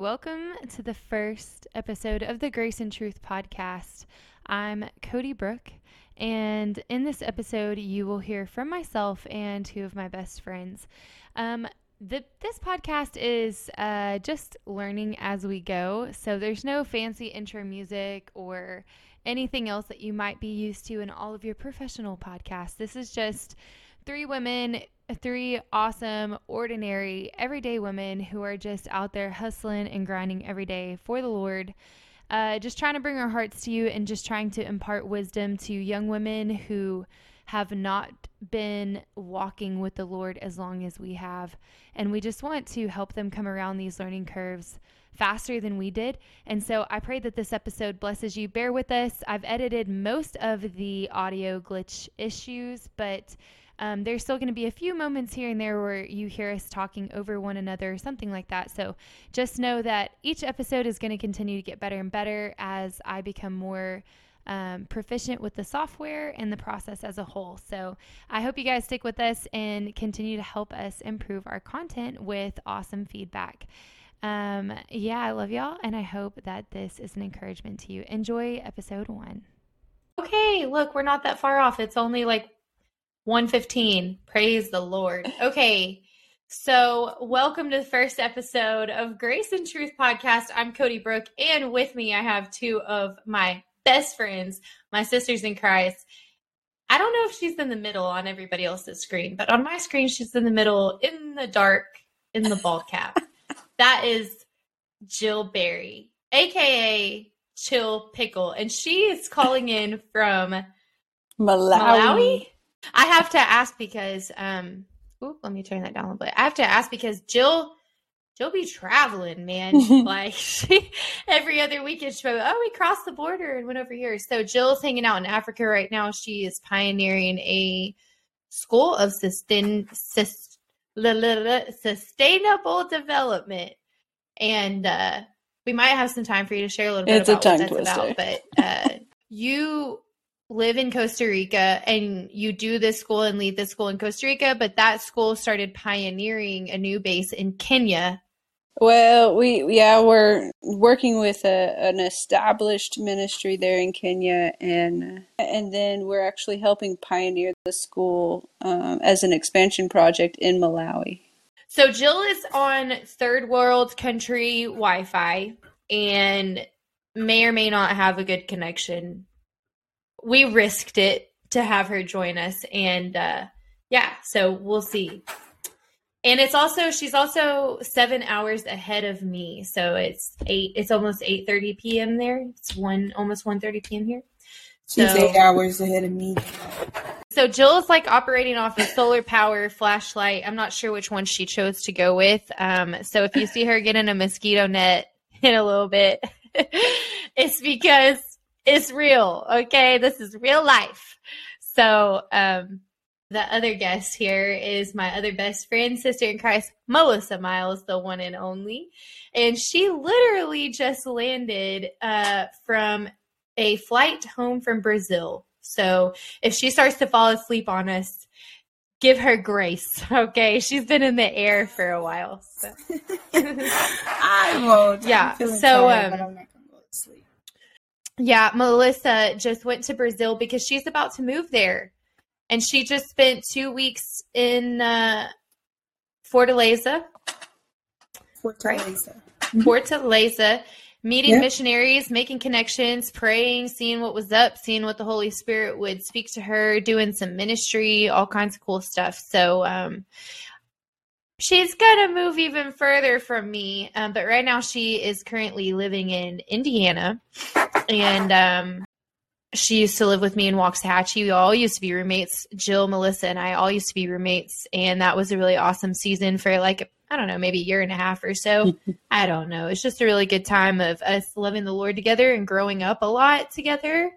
Welcome to the first episode of the Grace and Truth podcast. I'm Cody Brook, and in this episode, you will hear from myself and two of my best friends. Um, the, this podcast is uh, just learning as we go, so there's no fancy intro music or anything else that you might be used to in all of your professional podcasts. This is just three women three awesome, ordinary, everyday women who are just out there hustling and grinding every day for the Lord. Uh, just trying to bring our hearts to you and just trying to impart wisdom to young women who have not been walking with the Lord as long as we have. And we just want to help them come around these learning curves faster than we did. And so I pray that this episode blesses you. Bear with us. I've edited most of the audio glitch issues, but um, there's still going to be a few moments here and there where you hear us talking over one another, or something like that. So just know that each episode is going to continue to get better and better as I become more um, proficient with the software and the process as a whole. So I hope you guys stick with us and continue to help us improve our content with awesome feedback. Um, yeah, I love y'all, and I hope that this is an encouragement to you. Enjoy episode one. Okay, look, we're not that far off. It's only like 115. Praise the Lord. Okay. So, welcome to the first episode of Grace and Truth podcast. I'm Cody Brook, and with me, I have two of my best friends, my sisters in Christ. I don't know if she's in the middle on everybody else's screen, but on my screen, she's in the middle, in the dark, in the ball cap. that is Jill Berry, aka Chill Pickle, and she is calling in from Malawi. Malawi? I have to ask because um ooh, let me turn that down a little bit. I have to ask because Jill Jill be traveling, man. like she every other weekend she oh we crossed the border and went over here. So Jill's hanging out in Africa right now. She is pioneering a school of sustain, sus, sustainable development. And uh we might have some time for you to share a little bit it's about what that's twister. about. But uh you live in Costa Rica and you do this school and lead this school in Costa Rica, but that school started pioneering a new base in Kenya. Well, we yeah, we're working with a, an established ministry there in Kenya, and and then we're actually helping pioneer the school um, as an expansion project in Malawi. So Jill is on third world country Wi-Fi and may or may not have a good connection we risked it to have her join us and uh yeah so we'll see. And it's also she's also seven hours ahead of me so it's eight it's almost 8 30 p.m there. It's one almost 1 30 p.m here. So, she's eight hours ahead of me. So jill's like operating off a solar power flashlight. I'm not sure which one she chose to go with. Um so if you see her get in a mosquito net in a little bit it's because it's real. Okay. This is real life. So, um, the other guest here is my other best friend, sister in Christ, Melissa Miles, the one and only. And she literally just landed uh, from a flight home from Brazil. So if she starts to fall asleep on us, give her grace. Okay. She's been in the air for a while. So. I won't. Yeah. So, um, yeah, Melissa just went to Brazil because she's about to move there. And she just spent two weeks in uh, Fortaleza. Fortaleza. Fortaleza, meeting yep. missionaries, making connections, praying, seeing what was up, seeing what the Holy Spirit would speak to her, doing some ministry, all kinds of cool stuff. So um, she's gonna move even further from me um, but right now she is currently living in indiana. And um, she used to live with me in waxahachie. We all used to be roommates jill melissa and i all used to be roommates. And that was a really awesome season for like i don't know maybe a year and a half or so. I don't know. It's just a really good time of us loving the lord together and growing up a lot together.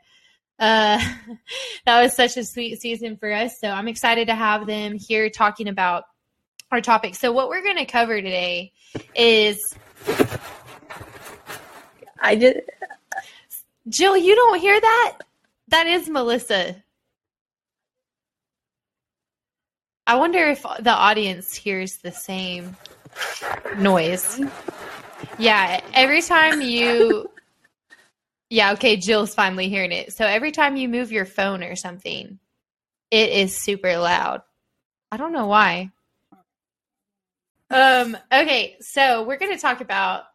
Uh, that was such a sweet season for us. So i'm excited to have them here talking about our topic. So what we're going to cover today is I did Jill, you don't hear that? That is Melissa. I wonder if the audience hears the same noise. Yeah, every time you Yeah, okay, Jill's finally hearing it. So every time you move your phone or something, it is super loud. I don't know why. Um okay, so we're going to talk about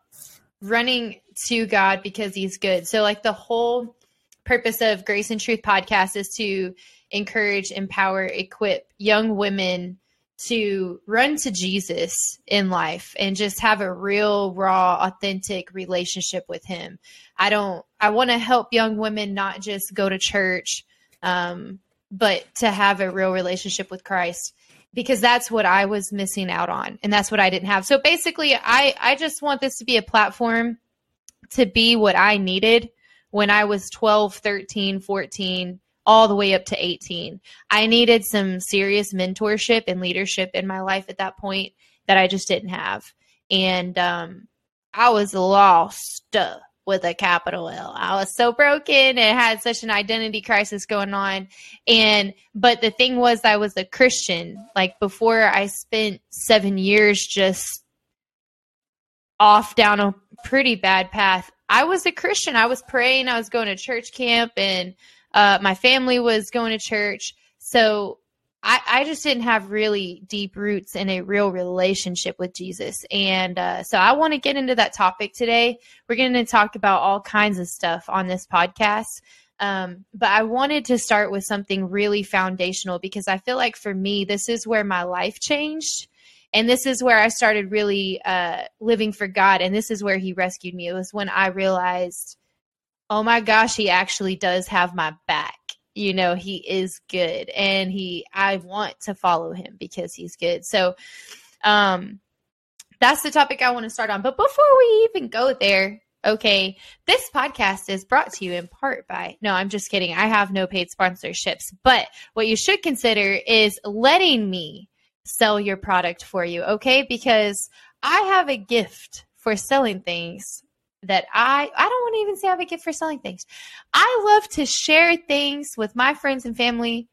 running to God because he's good. So like the whole purpose of Grace and Truth podcast is to encourage, empower, equip young women to run to Jesus in life and just have a real, raw, authentic relationship with Him. I don't, I want to help young women not just go to church, um, but to have a real relationship with Christ because that's what I was missing out on and that's what I didn't have. So basically, I, I just want this to be a platform to be what I needed when I was 12, 13, 14 all the way up to 18. I needed some serious mentorship and leadership in my life at that point that I just didn't have. And um, I was lost with a capital L. I was so broken and had such an identity crisis going on. And, but the thing was, I was a Christian. Like before I spent seven years just off down a pretty bad path. I was a Christian. I was praying. I was going to church camp and uh, my family was going to church. So I, I, just didn't have really deep roots in a real relationship with Jesus. And uh, so I want to get into that topic today. We're going to talk about all kinds of stuff on this podcast. Um, but I wanted to start with something really foundational because I feel like for me, this is where my life changed. And this is where I started really uh, living for God. And this is where He rescued me. It was when I realized oh my gosh, he actually does have my back. You know, he is good and he I want to follow him because he's good. So um that's the topic I want to start on. But before we even go there, okay, this podcast is brought to you in part by, no, I'm just kidding. I have no paid sponsorships. But what you should consider is letting me sell your product for you, okay? Because I have a gift for selling things that I I don't want to even say I have a gift for selling things. I love to share things with my friends and family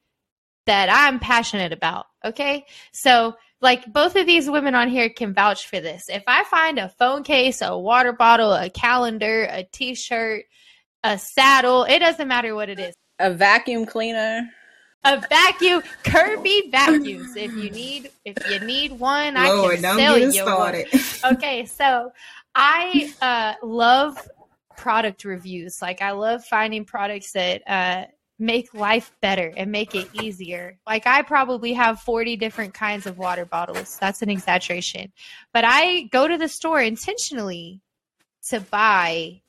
that I'm passionate about. Okay. So like both of these women on here can vouch for this. If I find a phone case, a water bottle, a calendar, a t-shirt, a saddle, it doesn't matter what it is. A vacuum cleaner. A vacuum, Kirby vacuums. If you need, if you need one, Lord, I can sell you started. one. Okay, so I uh, love product reviews. Like I love finding products that uh, make life better and make it easier. Like I probably have 40 different kinds of water bottles. That's an exaggeration. But I go to the store intentionally to buy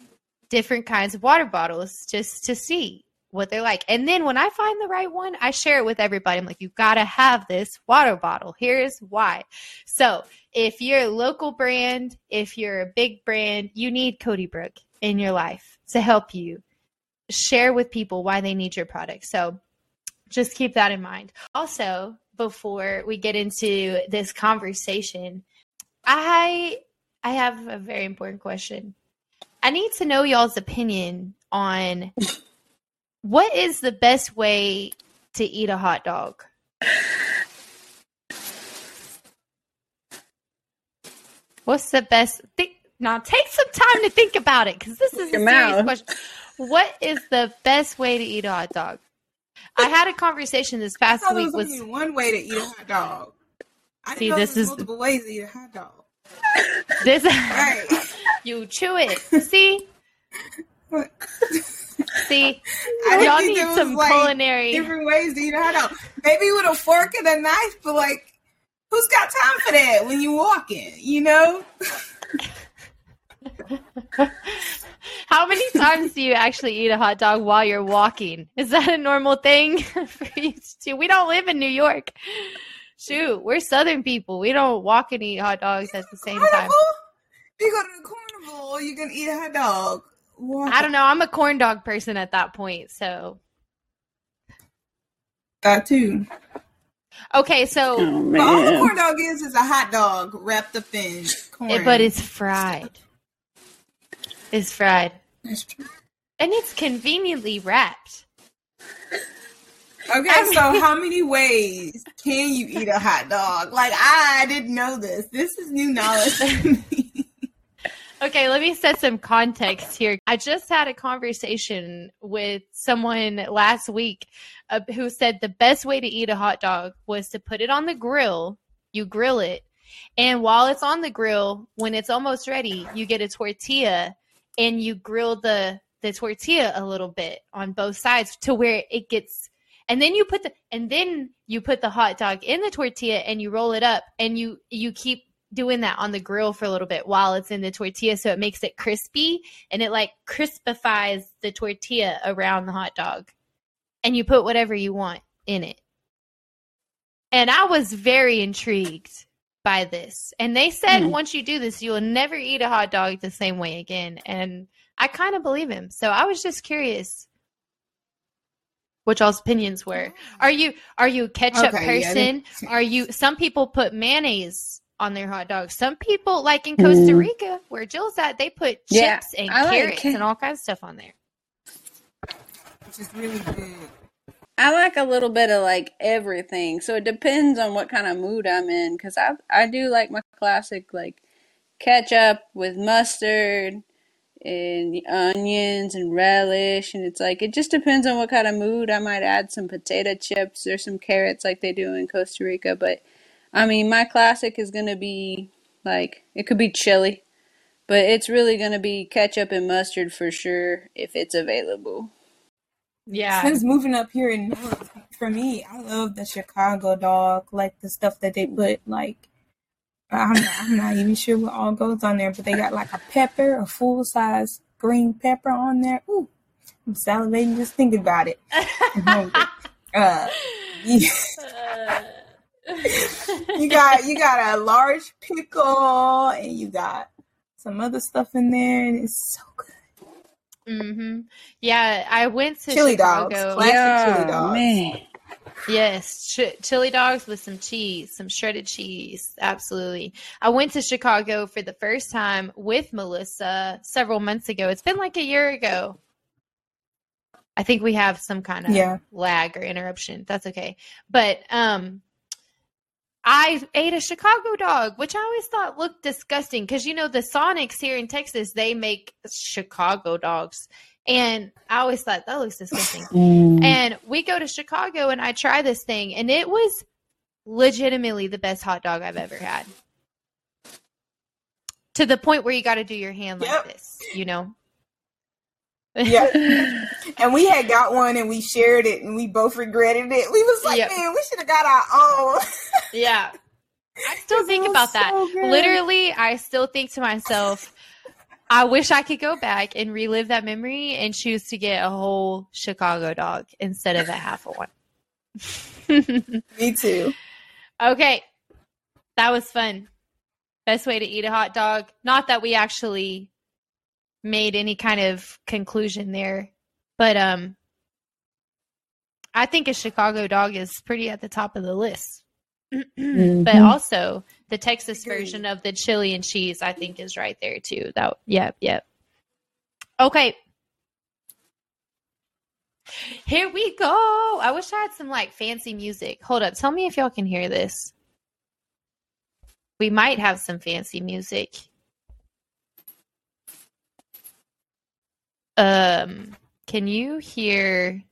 different kinds of water bottles just to see what they're like. And then when I find the right one, I share it with everybody. I'm like, you've got to have this water bottle. Here's why. So if you're a local brand, if you're a big brand, you need Cody Brook in your life to help you share with people why they need your product. So just keep that in mind. Also, before we get into this conversation, I I have a very important question. I need to know y'all's opinion on what is the best way to eat a hot dog? What's the best? Think now. Take some time to think about it because this is Your a serious mouth. question. What is the best way to eat a hot dog? I had a conversation this past week. Was only one way to eat a hot dog? I see, this is multiple ways to eat a hot dog. This right. you chew it. See. See, I y'all need some like culinary different ways to eat a hot dog. Maybe with a fork and a knife, but like who's got time for that when you're walking, you know? How many times do you actually eat a hot dog while you're walking? Is that a normal thing for you to? We don't live in New York. Shoot, we're Southern people. We don't walk and eat hot dogs at the same time. You go to the carnival, you can eat a hot dog. Walk. I don't know. I'm a corn dog person at that point, so. That too. Okay, so oh, all the corn dog is is a hot dog wrapped up in corn, it, but it's fried. It's fried. That's true, and it's conveniently wrapped. Okay, I mean, so how many ways can you eat a hot dog? Like I didn't know this. This is new knowledge to me. Okay, let me set some context here. I just had a conversation with someone last week uh, who said the best way to eat a hot dog was to put it on the grill. You grill it, and while it's on the grill, when it's almost ready, you get a tortilla and you grill the the tortilla a little bit on both sides to where it gets and then you put the and then you put the hot dog in the tortilla and you roll it up and you you keep doing that on the grill for a little bit while it's in the tortilla so it makes it crispy and it like crispifies the tortilla around the hot dog. And you put whatever you want in it. And i was very intrigued by this. And they said Hmm. once you do this you will never eat a hot dog the same way again. And i kind of believe him. So i was just curious what y'all's opinions were. Are you are you a ketchup Okay, yeah, person? Are you some people put mayonnaise on their hot dogs some people like in costa Mm. rica where jill's at they put Yeah, chips and I carrots ca- and all kinds of stuff on there which is really good. I like a little bit of like everything, so it depends on what kind of mood I'm in. Cause I I do like my classic like ketchup with mustard and onions and relish, and it's like it just depends on what kind of mood. I might add some potato chips or some carrots like they do in Costa Rica, but I mean my classic is gonna be like it could be chili, but it's really gonna be ketchup and mustard for sure if it's available. yeah Since moving up here in North, for me, I love the Chicago dog, like the stuff that they put like. I'm not, I'm not even sure what all goes on there, but they got like a pepper, a full size green pepper on there. Ooh, I'm salivating just thinking about it. I'm hungry. Uh, you, you got you got a large pickle, and you got some other stuff in there, and it's so good. hmm Yeah, I went to Chili dogs, Chicago. classic chili dogs. man. Yes, ch- chili dogs with some cheese, some shredded cheese. Absolutely. I went to Chicago for the first time with Melissa several months ago. It's been like a year ago. I think we have some kind of Yeah. lag or interruption. That's okay. But um I ate a Chicago dog, which I always thought looked disgusting because you know the Sonics here in Texas, they make Chicago dogs. And I always thought that looks disgusting. Mm. And we go to Chicago and I try this thing and it was legitimately the best hot dog I've ever had. To the point where you got to do your hand like this, you know? Yeah. And we had got one and we shared it and we both regretted it. We was like, Yep. man, we should have got our own. Yeah. I still think about that. good. Literally, I still think to myself, I wish I could go back and relive that memory and choose to get a whole Chicago dog instead of a half of one. Me too. Okay. That was fun. Best way to eat a hot dog. Not that we actually made any kind of conclusion there, but um I think a Chicago dog is pretty at the top of the list. But Mhm. also the Texas version of the chili and cheese I think is right there too. That yep, yep. Okay. Here we go. I wish I had some like fancy music. Hold up. Tell me if y'all can hear this. We might have some fancy music. Um, can you hear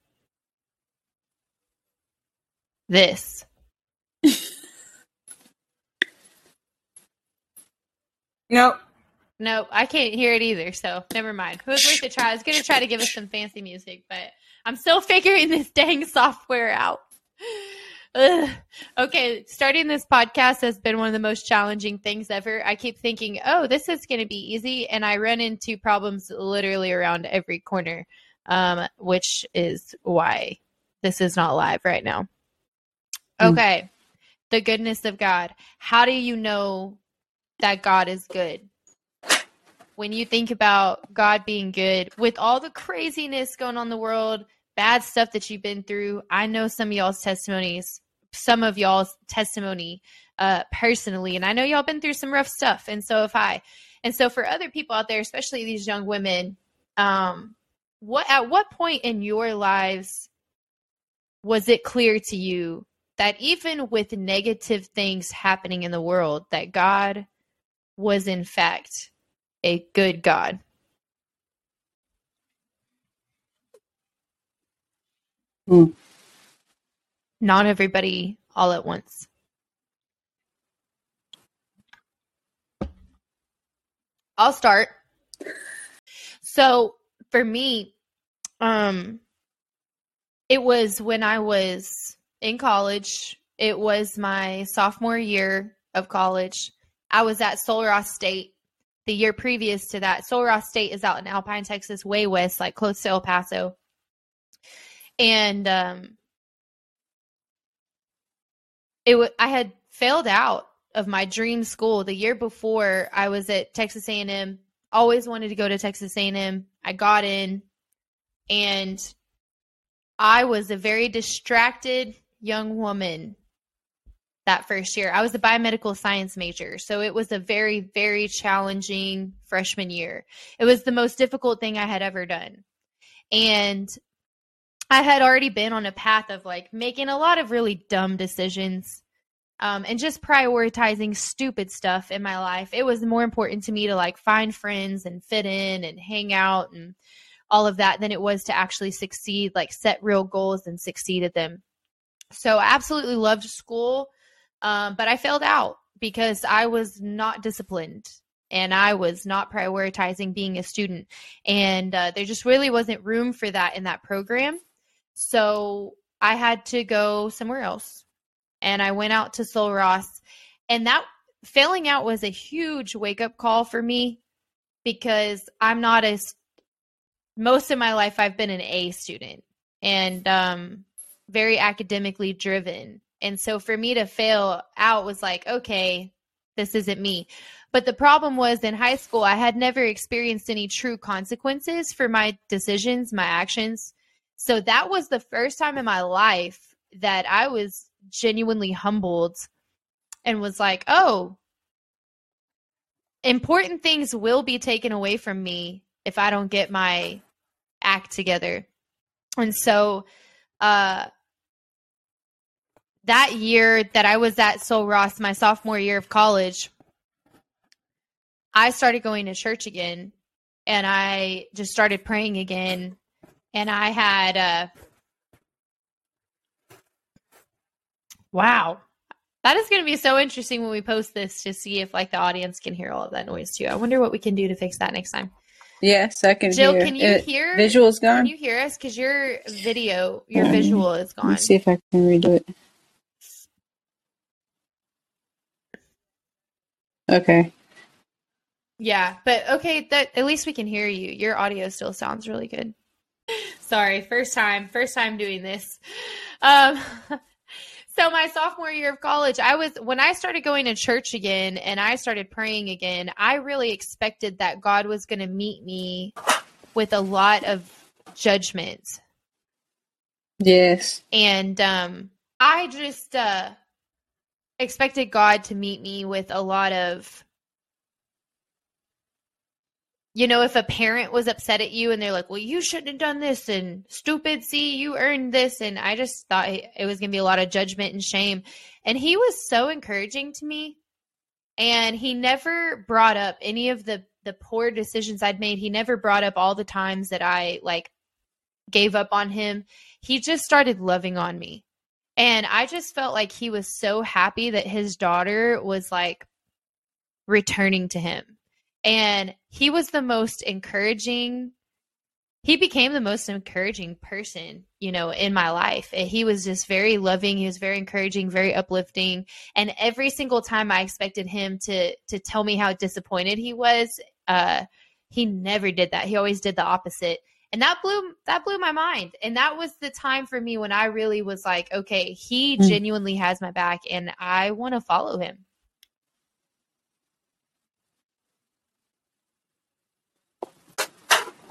this? Nope. Nope, I can't hear it either, so never mind. It was worth a try. I was gonna try to give us some fancy music, but I'm still figuring this dang software out. Ugh. Okay, starting this podcast has been one of the most challenging things ever. I keep thinking, oh, this is going to be easy, and I run into problems literally around every corner, um, which is why this is not live right now. Mm. Okay, the goodness of God. How do you know that God is good? When you think about God being good, with all the craziness going on in the world, bad stuff that you've been through, I know some of y'all's testimonies, some of y'all's testimony uh, personally, and I know y'all been through some rough stuff, and so have I. And so for other people out there, especially these young women, um, what at what point in your lives was it clear to you that even with negative things happening in the world, that God was in fact a good God. Hmm. Not everybody all at once. I'll start. So for me, um, it was when I was in college. It was my sophomore year of college. I was at Sul Ross State the year previous to that. Sul Ross State is out in Alpine, Texas, way west, like close to El Paso. And um, it w- I had failed out of my dream school the year before. I was at Texas A&M. Always wanted to go to Texas A&M. I got in, and I was a very distracted young woman that first year. I was a biomedical science major, so it was a very, very challenging freshman year. It was the most difficult thing I had ever done. And I had already been on a path of like making a lot of really dumb decisions um, and just prioritizing stupid stuff in my life. It was more important to me to like find friends and fit in and hang out and all of that than it was to actually succeed, like set real goals and succeed at them. So I absolutely loved school, um, but I failed out because I was not disciplined and I was not prioritizing being a student. And uh, there just really wasn't room for that in that program. So I had to go somewhere else. And I went out to Sul Ross. And that failing out was a huge wake up call for me because I'm not as most of my life I've been an A student and um, very academically driven. And so for me to fail out was like, okay, this isn't me. But the problem was in high school, I had never experienced any true consequences for my decisions, my actions. So that was the first time in my life that I was genuinely humbled and was like, oh, important things will be taken away from me if I don't get my act together. And so uh that year that I was at Sul Ross, my sophomore year of college, I started going to church again and I just started praying again. And I had uh Wow. That is going to be so interesting when we post this to see if like the audience can hear all of that noise too. I wonder what we can do to fix that next time. Yes, I can Jill, hear. can you It- hear? Visual's gone. Can you hear us? Because your video, your Um, visual is gone. Let gone. me see if I can redo it. Okay. Yeah, but okay, that at least we can hear you. Your audio still sounds really good. Sorry, first time, first time doing this. Um so my sophomore year of college, I was when I started going to church again and I started praying again, I really expected that God was going to meet me with a lot of judgment. Yes. And um I just uh expected God to meet me with a lot of you know, if a parent was upset at you and they're like, well, you shouldn't have done this and stupid, see, you earned this. And I just thought it was going to be a lot of judgment and shame. And he was so encouraging to me. And he never brought up any of the, the poor decisions I'd made. He never brought up all the times that I like gave up on him. He just started loving on me. And I just felt like he was so happy that his daughter was like returning to him and he was the most encouraging he became the most encouraging person you know in my life. He was just very loving he was very encouraging very uplifting. And every single time i expected him to to tell me how disappointed he was uh he never did that. He always did the opposite. And that blew that blew my mind. And that was the time for me when i really was like okay he Mm. genuinely has my back and i want to follow him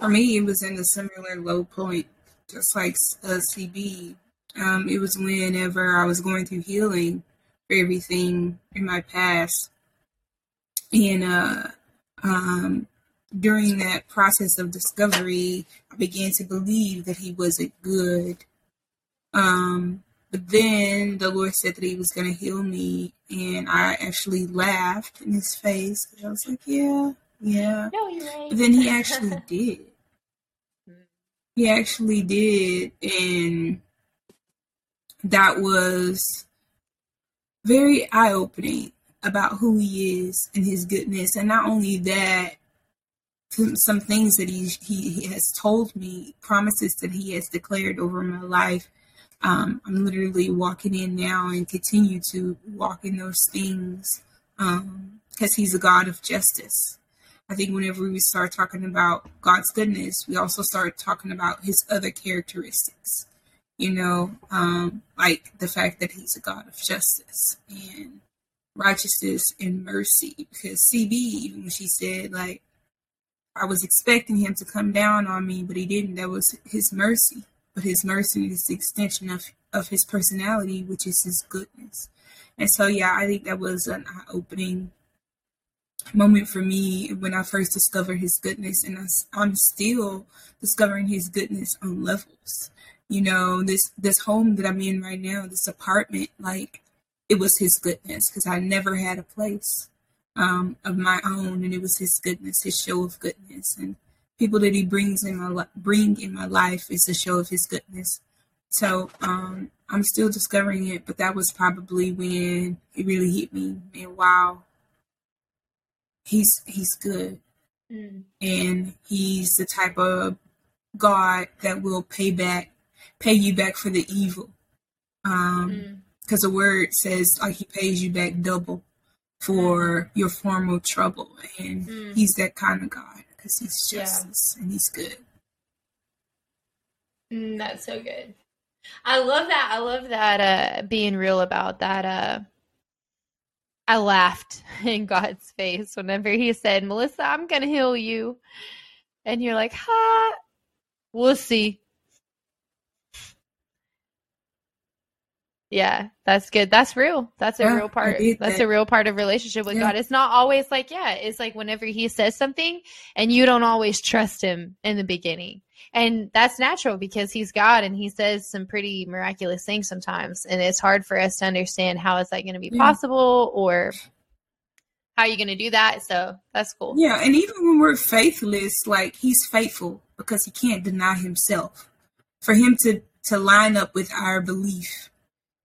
For me, it was in a similar low point, just like uh, CB. Um, it was whenever I was going through healing for everything in my past. And uh, um, during that process of discovery, I began to believe that he wasn't good. Um, but then the Lord said that he was going to heal me. And I actually laughed in his face. I was like, yeah, Yeah. No. But then he actually did. He actually did, and that was very eye opening about who he is and his goodness. And not only that, some, things that he, he, he has told me, promises that he has declared over my life. Um, I'm literally walking in now and continue to walk in those things because um, he's a God of justice. I think whenever we start talking about God's goodness, we also start talking about his other characteristics, you know, um, like the fact that he's a God of justice and righteousness and mercy. Because CB, even when she said, like, I was expecting him to come down on me, but he didn't, that was his mercy. But his mercy is the extension of, of his personality, which is his goodness. And so, yeah, I think that was an eye opening moment for me when I first discovered his goodness, and I, am still discovering his goodness on levels. You know, this this home that I'm in right now, this apartment, like it was his goodness because I never had a place um, of my own, and it was his goodness, his show of goodness, and people that he brings in my bring in my life is a show of his goodness. So um, I'm still discovering it, but that was probably when it really hit me. And wow, he's he's good mm. and he's the type of god that will pay back pay you back for the evil um because mm. the word says like he pays you back double for mm. your former trouble and mm. he's that kind of god because he's justice yeah. and he's good mm, that's so good i love that i love that uh being real about that uh I laughed in God's face whenever he said, Melissa, I'm going to heal you. And you're like, ha, we'll see. Yeah, that's good. That's real. That's a yeah, real part. That's that. a real part of relationship with yeah. God. It's not always like, yeah, it's like whenever he says something and you don't always trust him in the beginning. And that's natural because he's God and he says some pretty miraculous things sometimes. And it's hard for us to understand how is that going to be yeah. possible or how are you going to do that. So that's cool. Yeah. And even when we're faithless, like he's faithful because he can't deny himself. For him to, to line up with our belief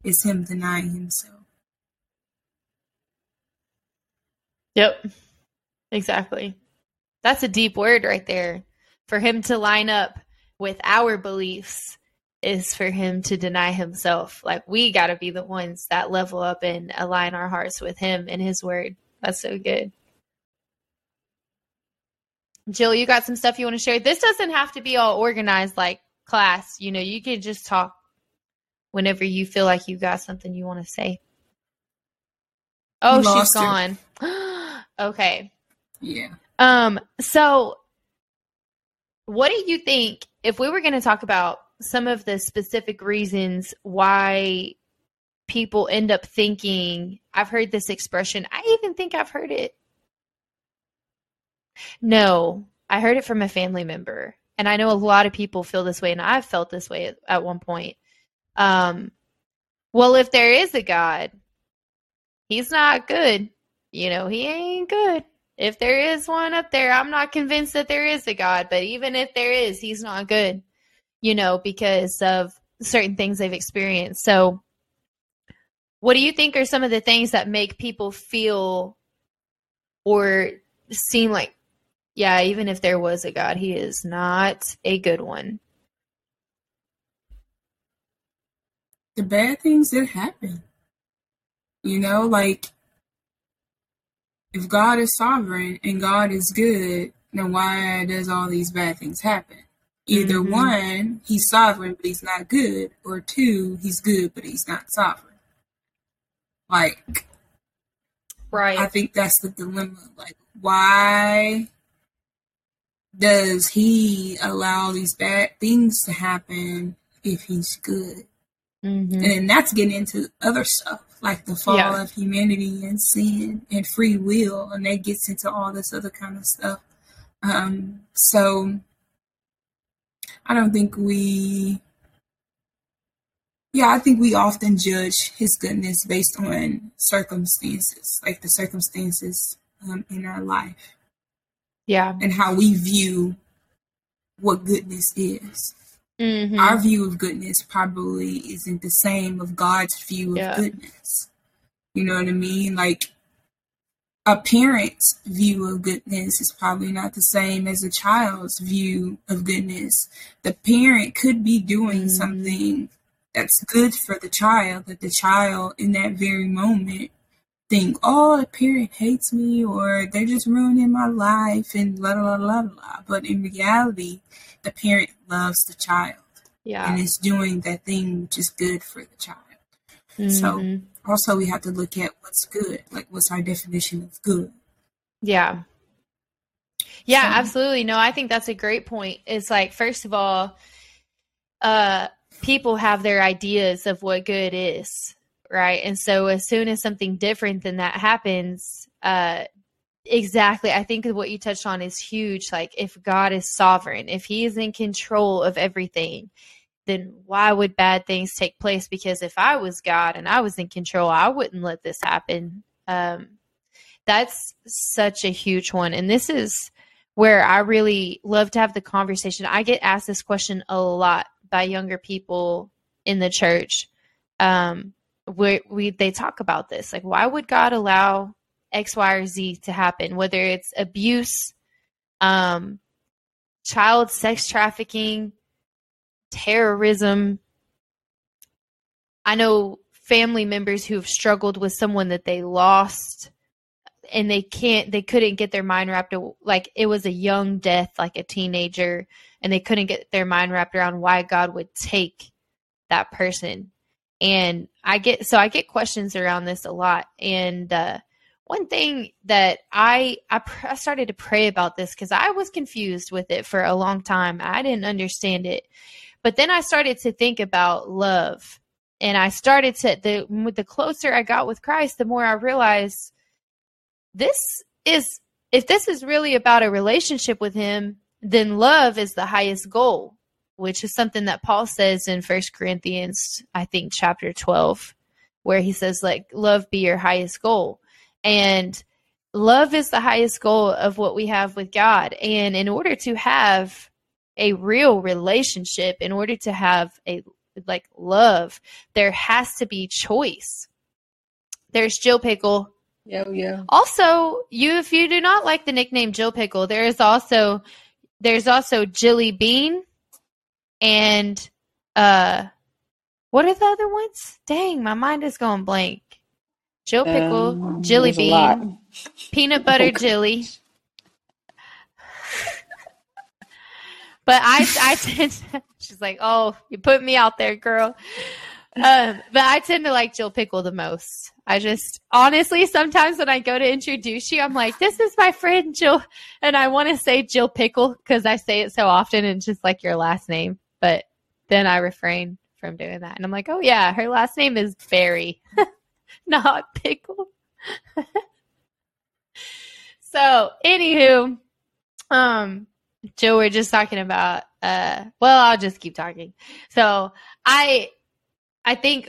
is him denying himself. Yep. Exactly. That's a deep word right there for him to line up with our beliefs is for him to deny himself. Like we got to be the ones that level up and align our hearts with him and his word. That's so good. Jill, you got some stuff you want to share? This doesn't have to be all organized like class. You know, you can just talk whenever you feel like you got something you want to say. Oh, she's gone. okay. Yeah. Um, so what do you think if we were going to talk about some of the specific reasons why people end up thinking, I've heard this expression, I even think I've heard it. No, I heard it from a family member. And I know a lot of people feel this way, and I've felt this way at, at one point. Um, well, if there is a God, he's not good. You know, he ain't good if there is one up there, I'm not convinced that there is a God, but even if there is, he's not good, you know, because of certain things they've experienced. So, what do you think are some of the things that make people feel or seem like, yeah, even if there was a God, he is not a good one? The bad things that happen. You know, like if God is sovereign and God is good, then why does all these bad things happen? Either mm-hmm. one, he's sovereign but he's not good, or two, he's good but he's not sovereign. Like, right? I think that's the dilemma. Like, why does he allow these bad things to happen if he's good? Mm-hmm. And then that's getting into other stuff like the fall yeah. of humanity and sin and free will, and that gets into all this other kind of stuff. Um, so I don't think we, yeah, I think we often judge his goodness based on circumstances, like the circumstances um, in our life. Yeah. and how we view what goodness is. Mhm. Our view of goodness probably isn't the same of God's view of Yeah. goodness. You know what I mean? Like a parent's view of goodness is probably not the same as a child's view of goodness. The parent could be doing Mhm. something that's good for the child that the child in that very moment think, oh, the parent hates me or they're just ruining my life and la la la la. But in reality, the parent loves the child yeah. and is doing that thing which is good for the child. So Mhm. also we have to look at what's good, like what's our definition of good. Yeah. Yeah, So- absolutely. No, I think that's a great point. It's like first of all, uh people have their ideas of what good is, right? And so as soon as something different than that happens, uh exactly, I think what you touched on is huge. Like if God is sovereign, if he is in control of everything, then why would bad things take place? Because if I was God and I was in control, I wouldn't let this happen. Um, that's such a huge one. And this is where I really love to have the conversation. I get asked this question a lot by younger people in the church. Um, where we they talk about this, like why would God allow X, Y, or Z to happen? Whether it's abuse, um, child sex trafficking, terrorism. I know family members who have struggled with someone that they lost and they can't they couldn't get their mind wrapped like it was a young death like a teenager and they couldn't get their mind wrapped around why God would take that person and I get so I get questions around this a lot. And uh one thing that I I, pr- I started to pray about this cuz I was confused with it for a long time. I didn't understand it. But then I started to think about love. And I started to the the closer I got with Christ the more I realized this is if this is really about a relationship with him then love is the highest goal which is something that paul says in first corinthians i think chapter 12 where he says like love be your highest goal. And love is the highest goal of what we have with god. And in order to have a real relationship in order to have a like love there has to be choice. There's jill pickle. Yo, oh, yo. also, you if you do not like the nickname Jill Pickle, there is also there's also Jilly Bean and uh what are the other ones? Dang, my mind is going blank. Jill Pickle, Um, a lot. Bean, Peanut Butter Oh, Jilly. But I I tend to, she's like, "Oh, you put me out there, girl." Um, but I tend to like Jill Pickle the most. I just honestly sometimes when I go to introduce you, I'm like, "This is my friend Jill," and I want to say Jill Pickle because I say it so often and just like your last name. But then I refrain from doing that, and I'm like, "Oh yeah, her last name is Berry, not Pickle." so, anywho, um, Joe, we're just talking about. Uh, well, I'll just keep talking. So, I, I think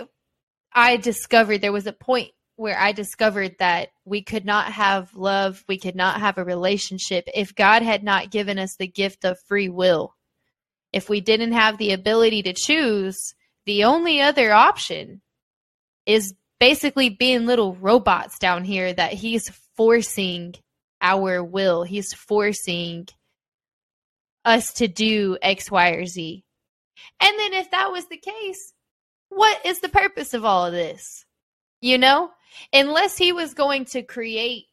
I discovered there was a point where I discovered that we could not have love, we could not have a relationship if God had not given us the gift of free will. If we didn't have the ability to choose, the only other option is basically being little robots down here that He's forcing our will. He's forcing us to do X, Y, or Z. And then if that was the case, what is the purpose of all of this? You know, unless he was going to create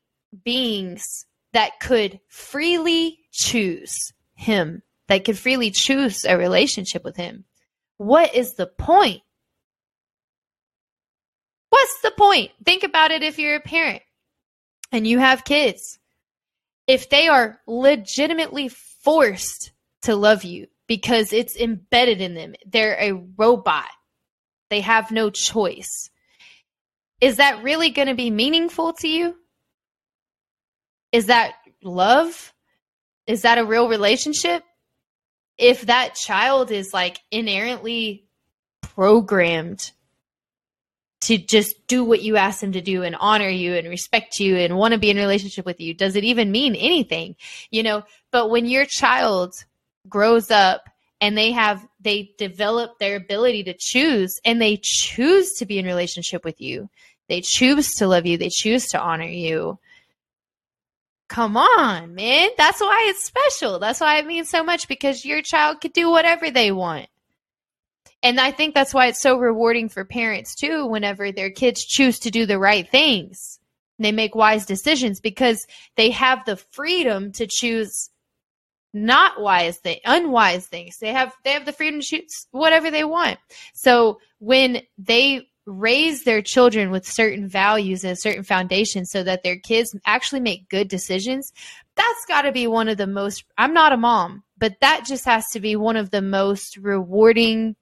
beings that could freely choose him, that could freely choose a relationship with him, what is the point? What's the point? Think about it if you're a parent and you have kids. If they are legitimately forced to love you because it's embedded in them, they're a robot they have no choice. Is that really going to be meaningful to you? Is that love? Is that a real relationship? If that child is like inherently programmed to just do what you ask them to do and honor you and respect you and want to be in relationship with you does it even mean anything? You know but when your child grows up and they have they develop their ability to choose and they choose to be in relationship with you they choose to love you they choose to honor you come on man that's why it's special that's why it means so much because your child could do whatever they want and I think that's why it's so rewarding for parents too, whenever their kids choose to do the right things. They make wise decisions because they have the freedom to choose not wise things, unwise things. They have they have the freedom to choose whatever they want. So when they raise their children with certain values and certain foundation so that their kids actually make good decisions, that's got to be one of the most I'm not a mom, but that just has to be one of the most rewarding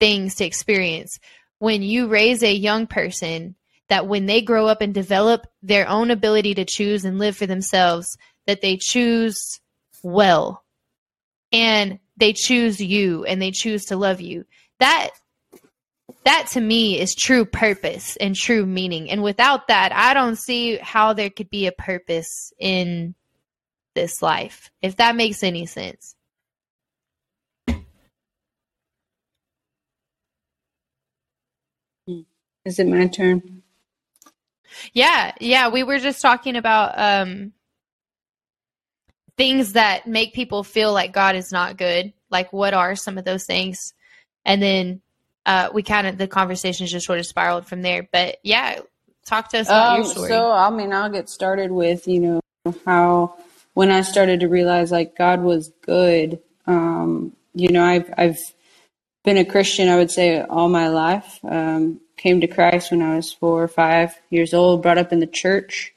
things to experience. When you raise a young person that when they grow up and develop their own ability to choose and live for themselves that they choose well. And they choose you and they choose to love you. That that to me is true purpose and true meaning and without that i don't see how there could be a purpose in this life if that makes any sense Is it my turn? Yeah, yeah. We were just talking about um, things that make people feel like God is not good. Like, what are some of those things? And then uh, we kind of the conversation just sort of spiraled from there. But yeah, talk to us about um, your story. So, I mean, I'll get started with you know how when I started to realize like God was good. Um, you know, I've I've been a Christian, I would say, all my life. Um, came to Christ when I was four or five years old, brought up in the church.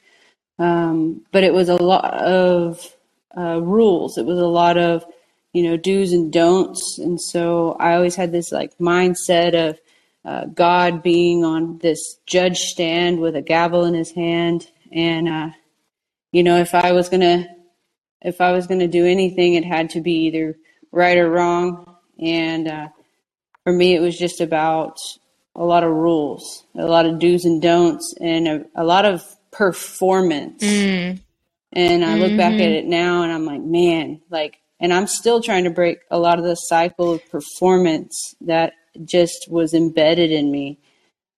Um, but it was a lot of uh, rules. It was a lot of, you know, do's and don'ts. And so I always had this like mindset of uh, God being on this judge stand with a gavel in his hand. And, uh, you know, if I was going to, if I was to do anything, it had to be either right or wrong. And uh, for me, it was just about a lot of rules, a lot of do's and don'ts, and a, a lot of performance. Mm. And I look mm-hmm. back at mm-hmm. it now and I'm like, man, like, and I'm still trying to break a lot of the cycle of performance that just was embedded in me.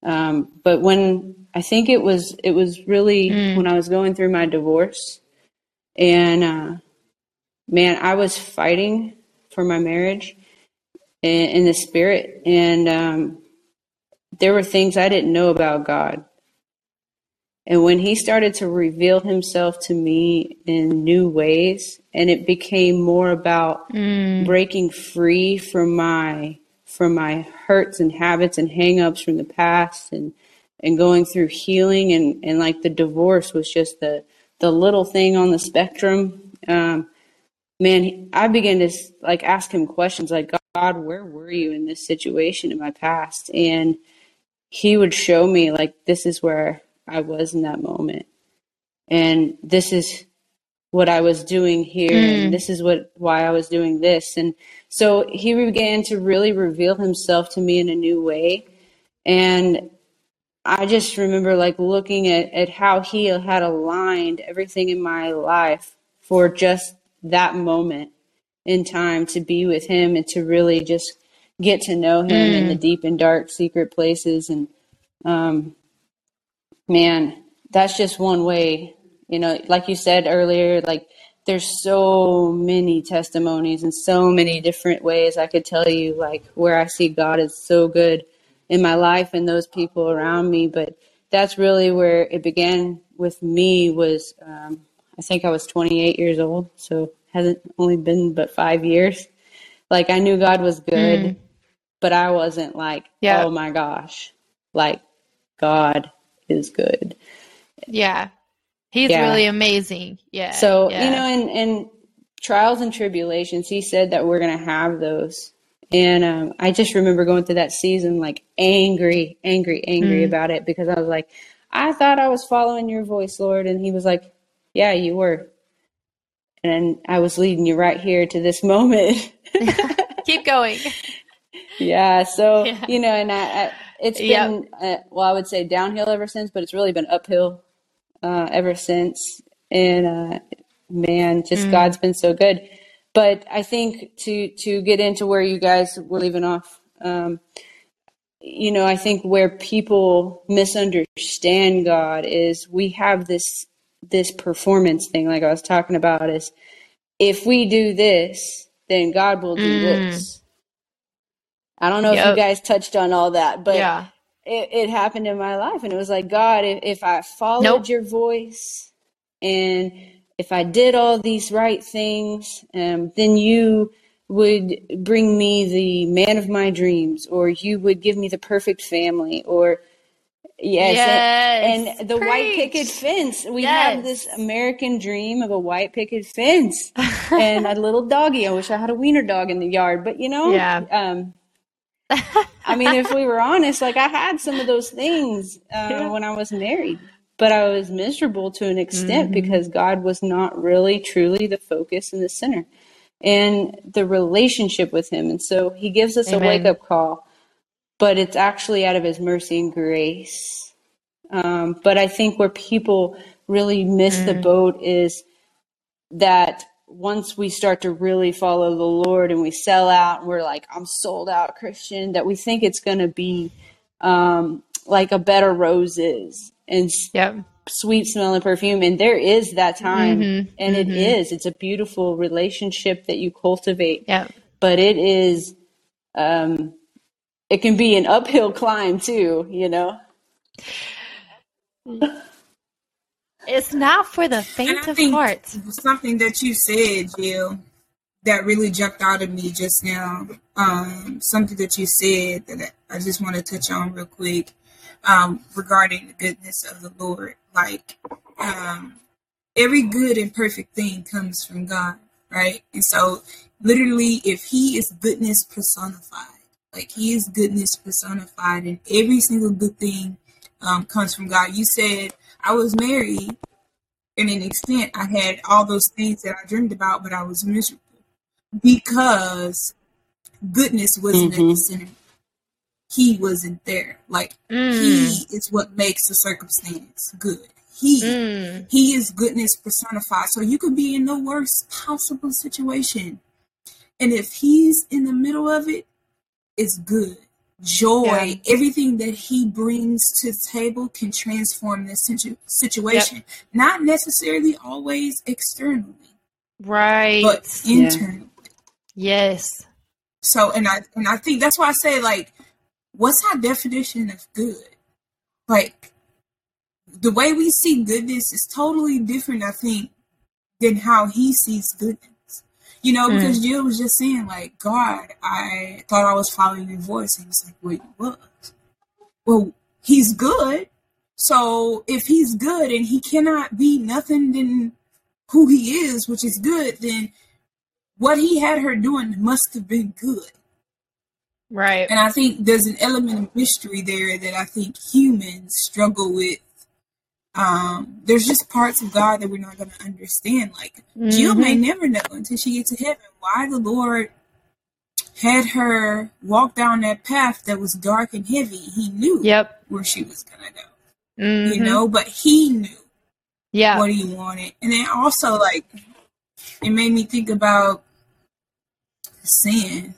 Um, but when I think it was, it was really mm. when I was going through my divorce, and uh, man, I was fighting for my marriage in, in the spirit, and um, there were things I didn't know about God. And when he started to reveal himself to me in new ways, and it became more about mm. breaking free from my from my hurts and habits and hangups from the past and and going through healing and, and like the divorce was just the the little thing on the spectrum. Um, man, I began to like ask him questions like, God, where were you in this situation in my past? And he would show me like this is where I was in that moment. And this is what I was doing here mm. and this is what why I was doing this. And so he began to really reveal himself to me in a new way. And I just remember like looking at, at how he had aligned everything in my life for just that moment in time to be with him and to really just get to know him mm. in the mm. deep and dark secret places and um, man that's just one way you know like you said earlier like there's so many testimonies and so many different ways i could tell you like where i see god is so good in my life and those people around me but that's really where it began with me was um, i think i was 28 years old so hasn't only been but five years like i knew god was good mm but I wasn't like, yeah. oh my gosh, like God is good. Yeah. He's yeah. really amazing. Yeah. So, yeah. you know, in, in trials and tribulations, he said that we're going to have those. And um, I just remember going through that season like angry, angry, angry mm. about it because I was like, I thought I was following your voice, Lord. And he was like, Yeah, you were. And I was leading you right here to this moment. Keep going yeah. So, yeah. you know, and I, I, it's Yep. been uh, well, I would say downhill ever since, but it's really been uphill uh, ever since. And uh, man, just Mm. God's been so good. But I think to to get into where you guys were leaving off, um, you know, I think where people misunderstand God is we have this this performance thing, like I was talking about, is if we do this, then God will do Mm. this. I don't know if you guys touched on all that, but yeah. it, it happened in my life and it was like god if, if i followed Nope. your voice and if i did all these right things um, then you would bring me the man of my dreams or you would give me the perfect family or yes and, Yes. and the white picket fence we Yes. have this american dream of a white picket fence and a little doggy i wish i had a wiener dog in the yard but you know Yeah. um I mean, if we were honest, like I had some of those things uh, Yeah. when I was married, but I was miserable to an extent Mhm. because God was not really truly the focus and the center and the relationship with Him. And so He gives us a wake up call, but it's actually out of His mercy and grace. Um, but I think where people really miss the Mm. boat is that once we start to really follow the Lord and we sell out, and we're like, I'm sold out Christian, that we think it's going to be um, like a bed of roses and Yep. sweet smelling perfume. And there is that time, Mhm, and it mhm. is. It's a beautiful relationship that you cultivate, Yep. but it is, um, it can be an uphill climb too, you know? It's not for the faint of heart. something that you said, Jill, that really jumped out at me just now. Um, something that you said that I just want to touch on real quick um, regarding the goodness of the Lord. Like, um, every good and perfect thing comes from God, right? And so, literally, if He is goodness personified, like He is goodness personified, and every single good thing um, comes from God. You said, I was married in an extent, I had all those things that I dreamed about, but I was miserable because goodness wasn't at the Mhm. center. He wasn't there. Like Mm. he is what makes the circumstance good. He Mm. he is goodness personified. So you could be in the worst possible situation. And if he's in the middle of it, it's good. Joy, everything that he brings to the table can transform this situ- situation. Not necessarily always externally, Right. but Yeah. internally. yes. So and I and I think that's why I say like what's our definition of good? Like the way we see goodness is totally different, I think, than how he sees goodness. You know, Mm. because Jill was just saying, like, God, I thought I was following your voice. And he's like, well, you was. Well, he's good. So if he's good and he cannot be nothing than who he is, which is good, then what he had her doing must have been good. Right. And I think there's an element of mystery there that I think humans struggle with. Um, there's just parts of God that we're not going to understand. Like Jill may never know until she gets to heaven why the Lord had her walk down that path that was dark and heavy. He knew Yep. where she was going to go, Mhm. you know, but he knew Yeah. what he wanted. And then also, like, it made me think about sin.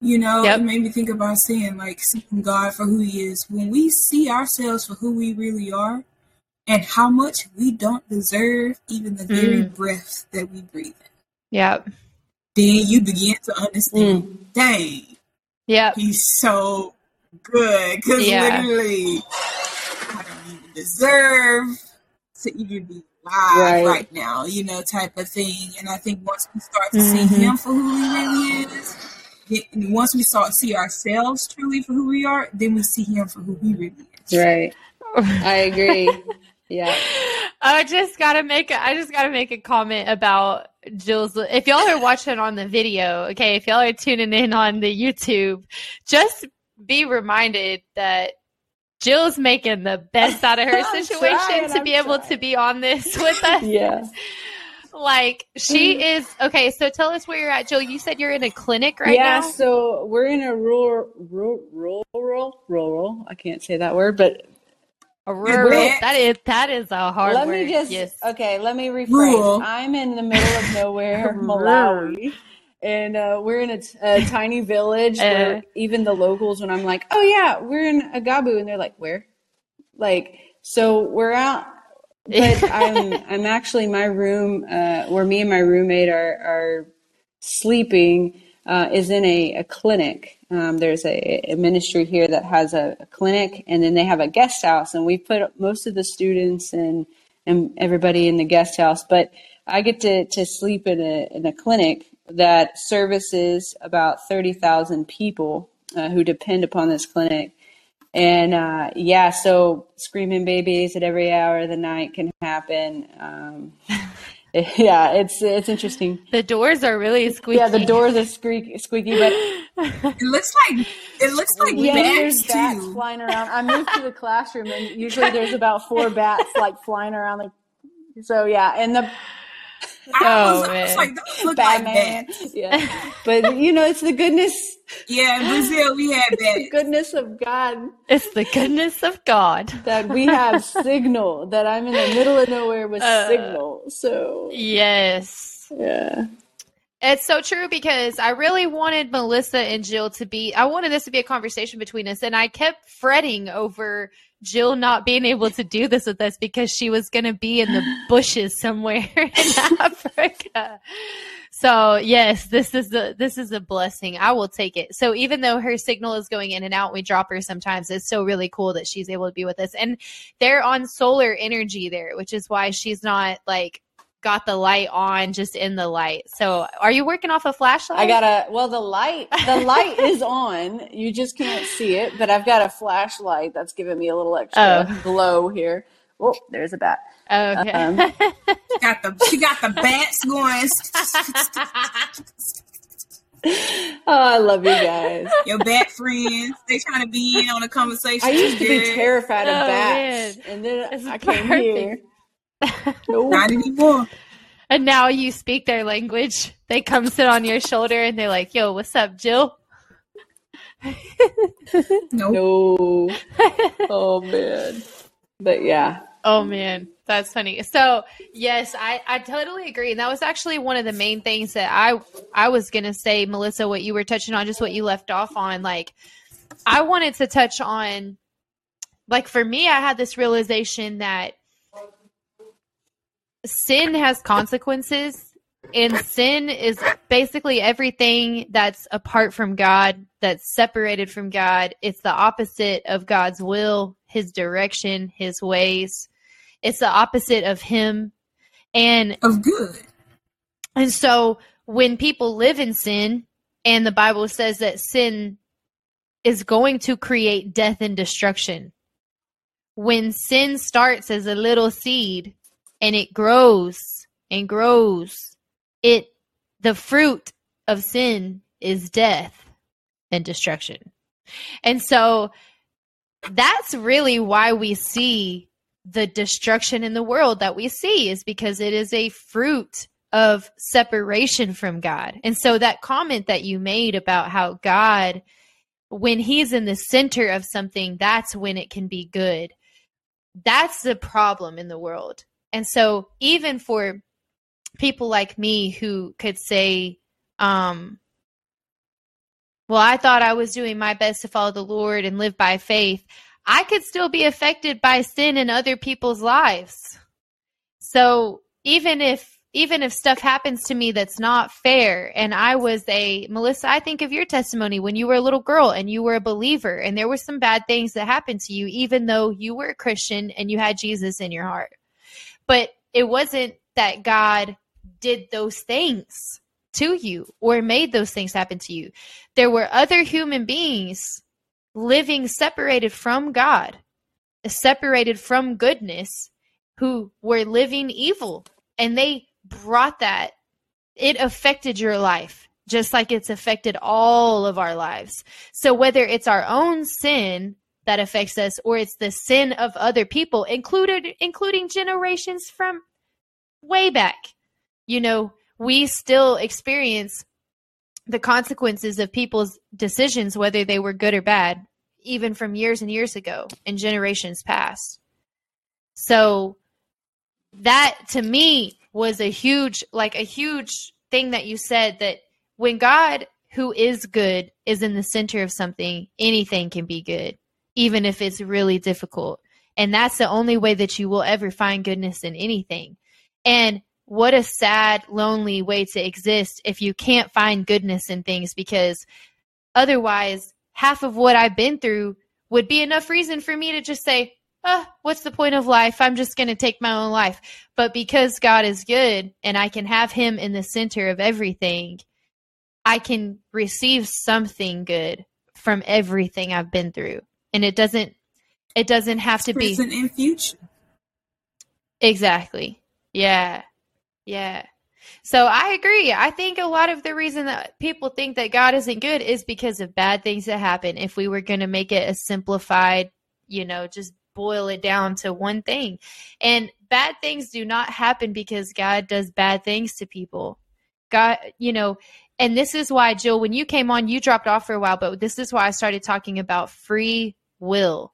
You know, Yep. it made me think about sin, like seeing God for who He is. When we see ourselves for who we really are and how much we don't deserve even the very Mm. breath that we breathe in, Yep. then you begin to understand, dang, Yep. He's so good. Because Yeah. literally, I don't even deserve to even be alive Right. right. now, you know, type of thing. And I think once we start to see Mhm. him for who he really is, then once we start to see ourselves truly for who we are, then we see him for who he really is. Right. I agree. Yeah. I just gotta make a, I just gotta make a comment about Jill's. If y'all are watching on the video, okay, if y'all are tuning in on the YouTube, just be reminded that Jill's making the best out of her situation trying, to I'm be able to be on this with us. Yeah. like she mm. is okay. So tell us where you're at, Jill. You said you're in a clinic right yeah, now. Yeah. So we're in a rural, rural, rural, rural. I can't say that word, but A rural. Rural. That is that is a hard let word. me just yes. okay. Let me rephrase. Rural. I'm in the middle of nowhere, Malawi, and uh, we're in a, t- a tiny village Uh. where even the locals, when I'm like, "Oh yeah, we're in Agabu," and they're like, "Where?" Like, so we're out. But I'm I'm actually my room uh, where me and my roommate are are sleeping uh, is in a, a clinic. Um, there's a, a ministry here that has a, a clinic, and then they have a guest house, and we put most of the students and and everybody in the guest house. But I get to to sleep in a in a clinic that services about thirty thousand people uh, who depend upon this clinic. And uh, yeah, so screaming babies at every hour of the night can happen. Um, yeah, it's it's interesting. the doors are really squeaky. Yeah, the doors are squeaky, squeaky, but It looks like it looks like yeah, there's bats bats too. flying around. I moved to the classroom, and usually there's about four bats like flying around. The, so yeah, and the I Oh, was, I was like, those look like Batman. bats. Yeah, but you know, it's the goodness, Yeah, in Brazil we had the goodness of God it's the goodness of God. that we have signal. That I'm in the middle of nowhere with Uh, signal. So Yes. yeah. It's so true because I really wanted Melissa and Jill to be, I wanted this to be a conversation between us. And I kept fretting over Jill not being able to do this with us because she was going to be in the bushes somewhere in Africa. So yes, this is a this is a blessing. I will take it. So even though her signal is going in and out, we drop her sometimes. It's so really cool that she's able to be with us. And they're on solar energy there, which is why she's not like got the light on just in the light. So are you working off a flashlight? I got a well the light the light is on. You just can't see it, but I've got a flashlight that's giving me a little extra Oh. glow here. Oh, there's a bat. Okay. Um, She got the she got the bats going. Oh, I love you guys. Your bat friends, they trying to be in on a conversation. I used to be terrified of Oh, bats, man. and then It's I came here. Nope. Not anymore. and now you speak their language. They come sit on your shoulder and they're like, "Yo, what's up, Jill?" Nope. No. Oh man. But yeah. Oh man, that's funny. So yes, I, I totally agree. And that was actually one of the main things that I I was gonna say, Melissa, what you were touching on, just what you left off on. Like I wanted to touch on like for me, I had this realization that sin has consequences and sin is basically everything that's apart from God, that's separated from God. It's the opposite of God's will, his direction, his ways. It's the opposite of him. And Of good. and so when people live in sin and the Bible says that sin is going to create death and destruction. When sin starts as a little seed and it grows and grows, it the fruit of sin is death and destruction. And so that's really why we see the destruction in the world that we see is because it is a fruit of separation from God. And so that comment that you made about how God when he's in the center of something, that's when it can be good. That's the problem in the world. And so even for people like me who could say, um, well, I thought I was doing my best to follow the Lord and live by faith. I could still be affected by sin in other people's lives. So even if even if stuff happens to me that's not fair and I was a Melissa, I think of your testimony when you were a little girl and you were a believer and there were some bad things that happened to you even though you were a Christian and you had Jesus in your heart. But it wasn't that God did those things to you or made those things happen to you. There were other human beings living separated from God, separated from goodness, who were living evil. And they brought that, it affected your life, just like it's affected all of our lives. So whether it's our own sin that affects us or it's the sin of other people, included including generations from way back. you know, we still experience the consequences of people's decisions, whether they were good or bad, even from years and years ago and generations past. So that to me was a huge, like a huge thing that you said that when God, who is good, is in the center of something, anything can be good, even if it's really difficult. And that's the only way that you will ever find goodness in anything. And what a sad, lonely way to exist if you can't find goodness in things because otherwise, half of what I've been through would be enough reason for me to just say, oh, what's the point of life? I'm just going to take my own life. But because God is good and I can have Him in the center of everything, I can receive something good from everything I've been through. And it doesn't it doesn't have to present be in future. Exactly. Yeah. Yeah. So I agree. I think a lot of the reason that people think that God isn't good is because of bad things that happen. If we were going to make it a simplified, you know, just boil it down to one thing. And bad things do not happen because God does bad things to people. God, you know, and this is why, Jill, when you came on, you dropped off for a while, but this is why I started talking about free will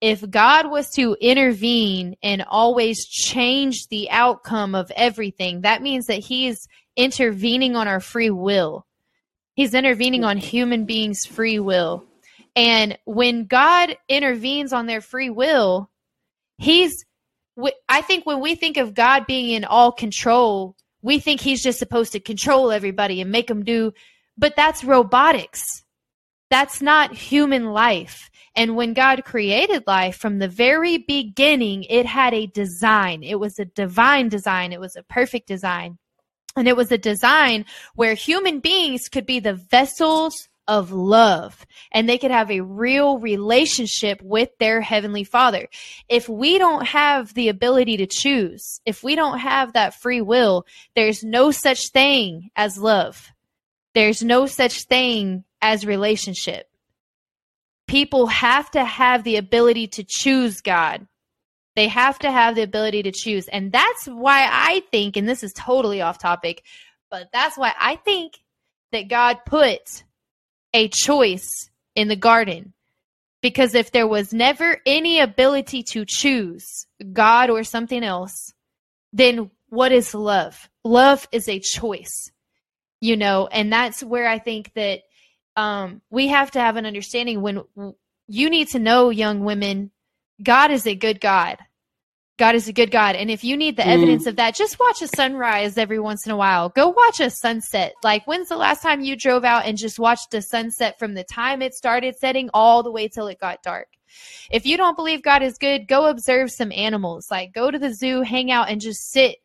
if God was to intervene and always change the outcome of everything, that means that He's intervening on our free will. He's intervening on human beings' free will. And when God intervenes on their free will, He's, I think when we think of God being in all control, we think He's just supposed to control everybody and make them do, but that's robotics. That's not human life. And when God created life from the very beginning, it had a design. It was a divine design. It was a perfect design. And it was a design where human beings could be the vessels of love and they could have a real relationship with their heavenly father. If we don't have the ability to choose, if we don't have that free will, there's no such thing as love. There's no such thing as relationship people have to have the ability to choose God. They have to have the ability to choose. And that's why I think, and this is totally off topic, but that's why I think that God put a choice in the garden. Because if there was never any ability to choose God or something else, then what is love? Love is a choice, you know, and that's where I think that um, we have to have an understanding when you need to know, young women, God is a good God. God is a good God. And if you need the mm. evidence of that, just watch a sunrise every once in a while. Go watch a sunset. Like, when's the last time you drove out and just watched a sunset from the time it started setting all the way till it got dark? If you don't believe God is good, go observe some animals. Like, go to the zoo, hang out, and just sit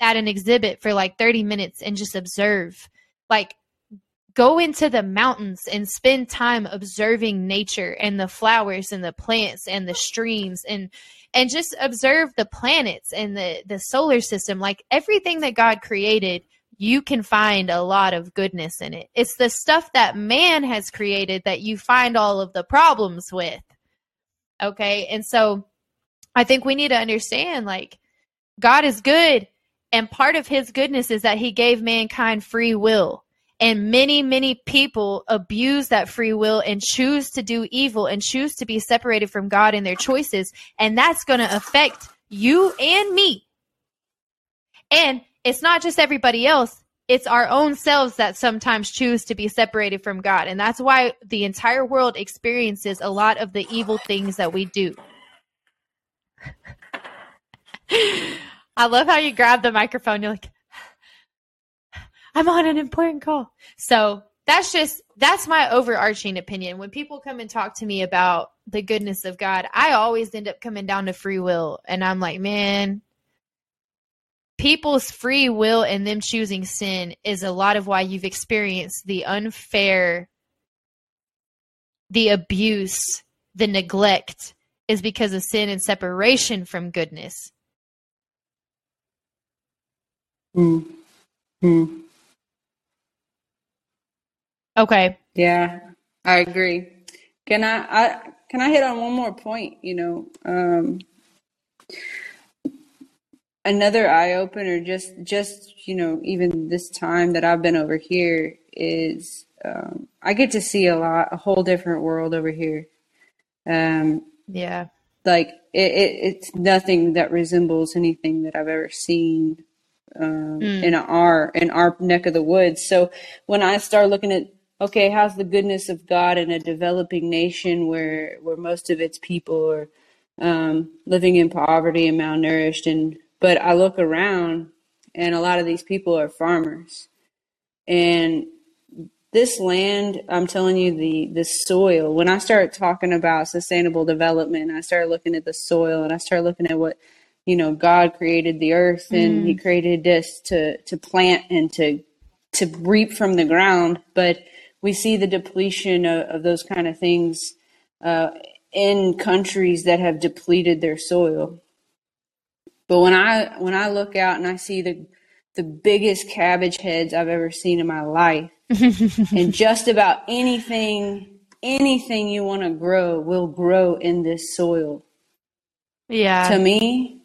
at an exhibit for like 30 minutes and just observe. Like, go into the mountains and spend time observing nature and the flowers and the plants and the streams and and just observe the planets and the the solar system. Like everything that God created you can find a lot of goodness in it. It's the stuff that man has created that you find all of the problems with. Okay? And so i think we need to understand like God is good and part of his goodness is that he gave mankind free will and many, many people abuse that free will and choose to do evil and choose to be separated from God in their choices. And that's going to affect you and me. And it's not just everybody else, it's our own selves that sometimes choose to be separated from God. And that's why the entire world experiences a lot of the evil things that we do. I love how you grab the microphone. You're like, I'm on an important call. So that's just that's my overarching opinion. When people come and talk to me about the goodness of God, I always end up coming down to free will. And I'm like, man, people's free will and them choosing sin is a lot of why you've experienced the unfair, the abuse, the neglect is because of sin and separation from goodness. Hmm. Hmm. Okay. Yeah, I agree. Can I, I can I hit on one more point? You know, um, another eye opener just just you know even this time that I've been over here is um, I get to see a lot a whole different world over here. Um, yeah, like it, it, it's nothing that resembles anything that I've ever seen um, mm. in our in our neck of the woods. So when I start looking at okay, how's the goodness of God in a developing nation where where most of its people are um, living in poverty and malnourished, and but I look around and a lot of these people are farmers, and this land, I'm telling you, the the soil. When I start talking about sustainable development, I start looking at the soil, and I start looking at what you know. God created the earth, and mm. He created us to to plant and to to reap from the ground. But we see the depletion of, of those kind of things uh, in countries that have depleted their soil. But when I when I look out and I see the the biggest cabbage heads I've ever seen in my life, and just about anything anything you want to grow will grow in this soil. Yeah. To me,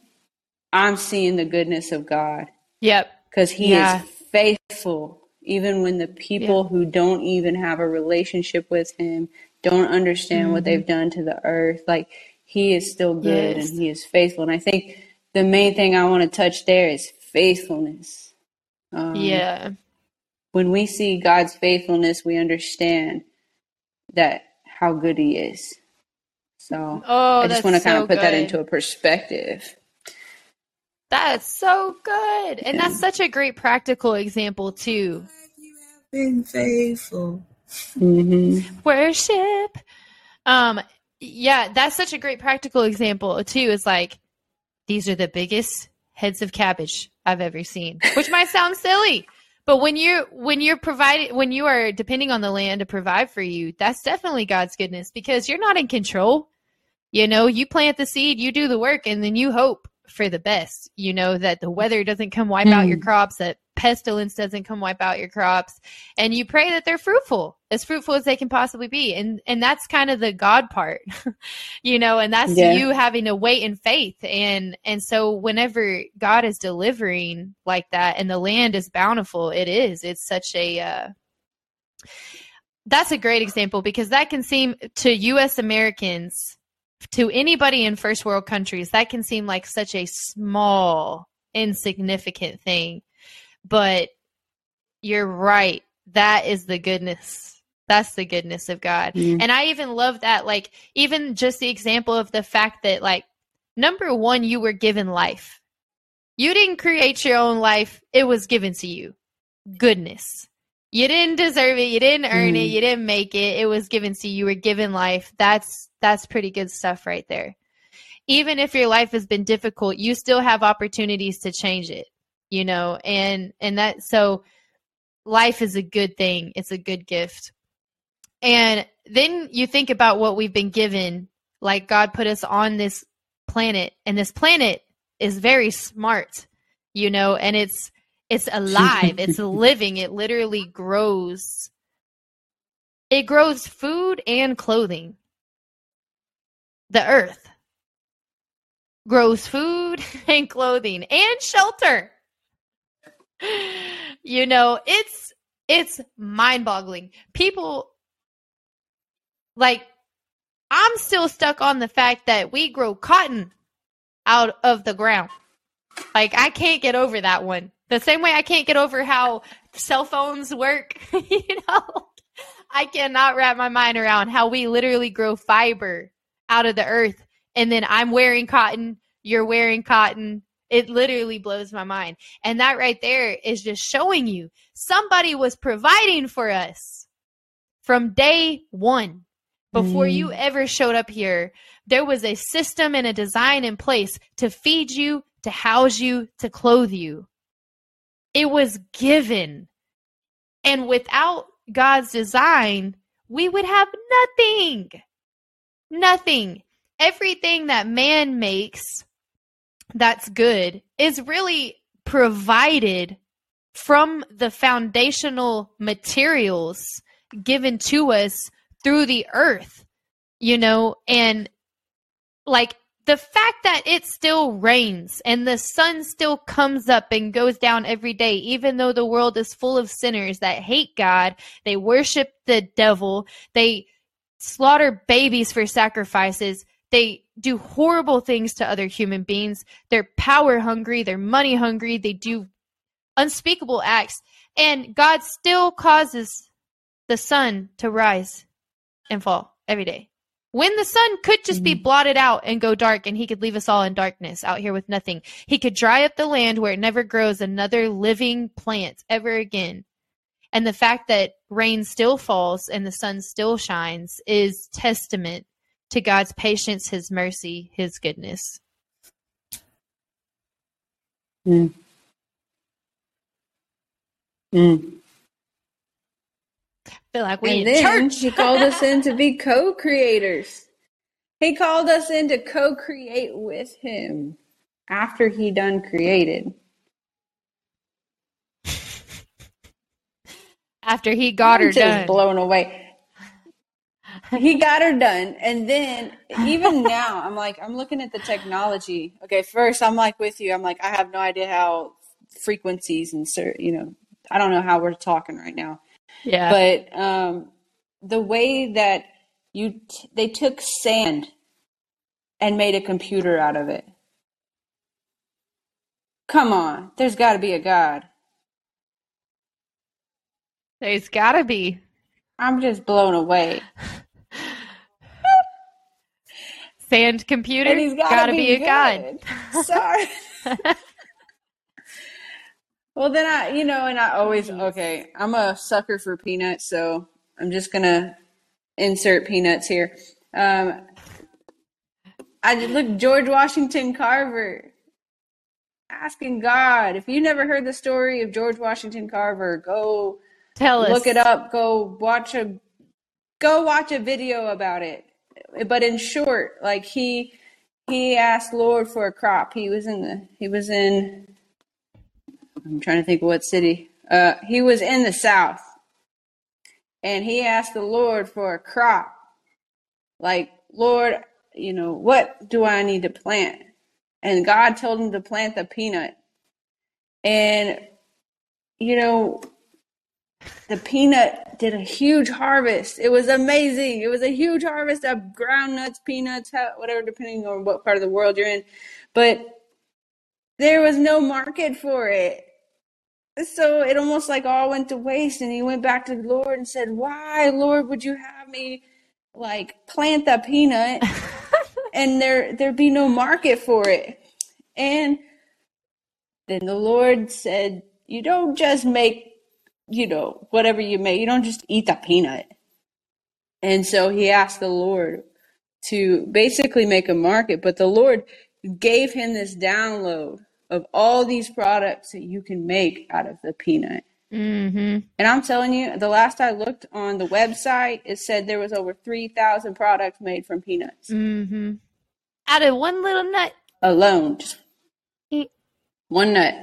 I'm seeing the goodness of God. Yep. Because He yeah. is faithful even when the people yeah. who don't even have a relationship with him don't understand mm-hmm. what they've done to the earth like he is still good yes. and he is faithful and i think the main thing i want to touch there is faithfulness um, yeah when we see god's faithfulness we understand that how good he is so oh, i just want to kind so of put good. that into a perspective that's so good. And that's such a great practical example, too. Been faithful. Mm-hmm. Worship. Um, yeah, that's such a great practical example, too. Is like, these are the biggest heads of cabbage I've ever seen, which might sound silly. But when you're when you're providing when you are depending on the land to provide for you, that's definitely God's goodness because you're not in control. You know, you plant the seed, you do the work, and then you hope for the best. You know, that the weather doesn't come wipe mm. out your hmm. crops, that pestilence doesn't come wipe out your crops, and you pray that they're fruitful, as fruitful as they can possibly be. And and that's kind of the God part. you know, and that's yeah. you having to wait in faith. And and so whenever God is delivering like that and the land is bountiful, it is. It's such a uh that's a great example because that can seem to US Americans to anybody in first world countries, that can seem like such a small, insignificant thing. But you're right. That is the goodness. That's the goodness of God. Mm. And I even love that, like, even just the example of the fact that, like, number one, you were given life. You didn't create your own life, it was given to you. Goodness. You didn't deserve it. You didn't earn mm. it. You didn't make it. It was given to you. You were given life. That's that's pretty good stuff right there. Even if your life has been difficult, you still have opportunities to change it. You know, and and that so life is a good thing. It's a good gift. And then you think about what we've been given. Like God put us on this planet, and this planet is very smart, you know, and it's it's alive. it's living. It literally grows. It grows food and clothing. The earth grows food and clothing and shelter. You know, it's it's mind-boggling. People like I'm still stuck on the fact that we grow cotton out of the ground. Like I can't get over that one. The same way I can't get over how cell phones work, you know. I cannot wrap my mind around how we literally grow fiber out of the earth and then I'm wearing cotton, you're wearing cotton. It literally blows my mind. And that right there is just showing you somebody was providing for us from day 1 before mm. you ever showed up here. There was a system and a design in place to feed you, to house you, to clothe you. It was given. And without God's design, we would have nothing. Nothing. Everything that man makes that's good is really provided from the foundational materials given to us through the earth, you know, and like the fact that it still rains and the sun still comes up and goes down every day, even though the world is full of sinners that hate God, they worship the devil, they slaughter babies for sacrifices, they do horrible things to other human beings, they're power hungry, they're money hungry, they do unspeakable acts, and God still causes the sun to rise and fall every day when the sun could just be Mhm. blotted out and go dark and he could leave us all in darkness out here with nothing. He could dry up the land where it never grows another living plant ever again. And the fact that rain still falls and the sun still shines is testament to God's patience, his mercy, his goodness. Mm. Mm. Feel like we And in then church. he called us in to be co-creators. He called us in to co-create with him after he done created. After he got I'm her done. blown away. He got her done, and then even now, I'm like, I'm looking at the technology. Okay, first I'm like with you. I'm like, I have no idea how frequencies and you know, I don't know how we're talking right now. Yeah. but um, the way that you t- they took sand and made a computer out of it. Come on, there's got to be a God. There's gotta be. I'm just blown away. Sand computer. And he's got to be, a god. Sorry. well, then I, you know, and I always okay. I'm a sucker for peanuts, so I'm just gonna insert peanuts here. Um, I just look George Washington Carver asking God. If you never heard the story of George Washington Carver, go Tell us. look it up. Go watch a go watch a video about it. But in short, like he he asked Lord for a crop. He was in the he was in I'm trying to think of what city. Uh he was in the south. And he asked the Lord for a crop. Like, Lord, you know, what do I need to plant? And God told him to plant the peanut. And you know, the peanut did a huge harvest. It was amazing. It was a huge harvest of ground nuts, peanuts, whatever, depending on what part of the world you're in. But there was no market for it. So it almost like all went to waste. And he went back to the Lord and said, Why, Lord, would you have me like plant the peanut and there there be no market for it? And then the Lord said, You don't just make you know, whatever you make. You don't just eat the peanut. And so he asked the Lord to basically make a market, but the Lord gave him this download of all these products that you can make out of the peanut. mm-hmm. And I'm telling you, the last I looked on the website, it said there was over 3,000 products made from peanuts Mm-hmm. Out of one little nut. alone. Just one nut.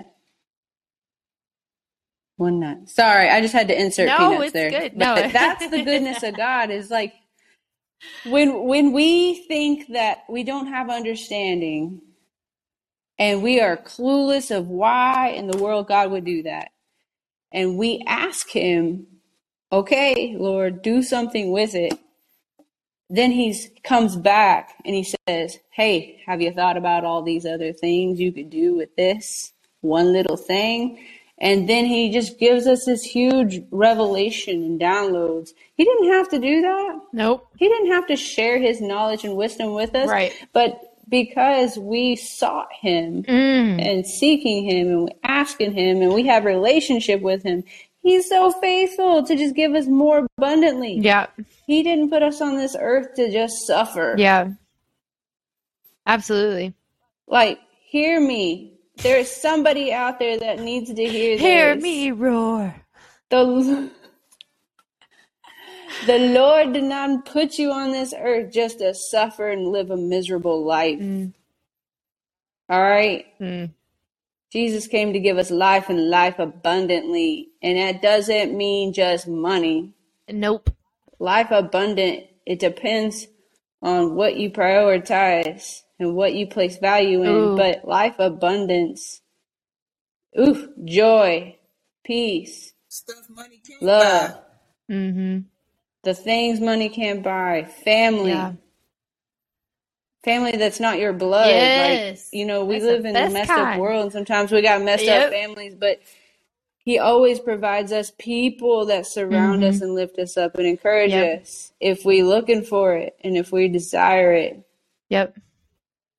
One nut. Sorry, I just had to insert No, peanuts it's there. good. But No. that's the goodness of God is like when when we think that we don't have understanding and we are clueless of why in the world God would do that. And we ask him, "Okay, Lord, do something with it." Then he comes back and he says, Hey, have you thought about all these other things you could do with this one little thing? And then he just gives us this huge revelation and downloads. He didn't have to do that. Nope. He didn't have to share his knowledge and wisdom with us. Right. But because we sought him Mm. and seeking him and asking him and we have relationship with him, he's so faithful to just give us more abundantly. Yeah. He didn't put us on this earth to just suffer. Yeah. Absolutely. Like, hear me. There's somebody out there that needs to hear this. Hear me roar. The, the Lord did not put you on this earth just to suffer and live a miserable life. Mm. All right? Mm. Jesus came to give us life and life abundantly. And that doesn't mean just money. Nope. Life abundant, it depends on what you prioritize and what you place value in, Ooh. but life abundance, ooh, joy, peace, Stuff money can't love. Mm-hmm. The things money can't buy, family. Yeah. Family that's not your blood. Yes. Like, you know, we That's live in a best messed up world and sometimes we got messed Yep. up families, but he always provides us people that surround us Mhm. and lift us up and encourage Yep. us if we looking for it and if we desire it. Yep.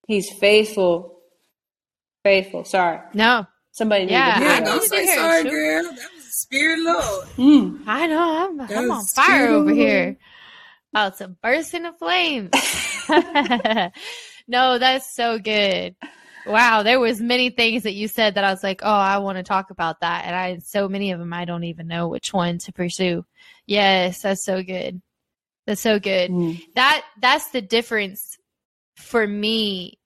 He's faithful. Faithful. Sorry. No, Somebody needed Yeah, to hear need don't say hear it, sorry, shoot. girl. That was the spirit Lord. Mm. I know. I'm, I'm on fire over the here. About to burst into flames. no, that's so good. Wow, there was many things that you said that I was like, oh, I want to talk about that, and I so many of them I don't even know which one to pursue. Yes, that's so good. That's so good. Mm. that that's the difference for me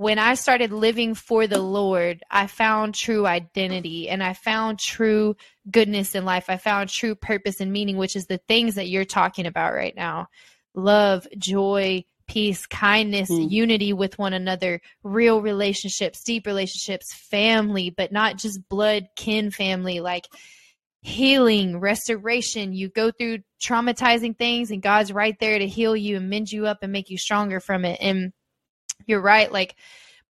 when i started living for the lord i found true identity and i found true goodness in life i found true purpose and meaning which is the things that you're talking about right now love joy peace kindness Mm. unity with one another real relationships deep relationships family but not just blood kin family like healing, restoration. You go through traumatizing things, and God's right there to heal you and mend you up and make you stronger from it. And you're right. Like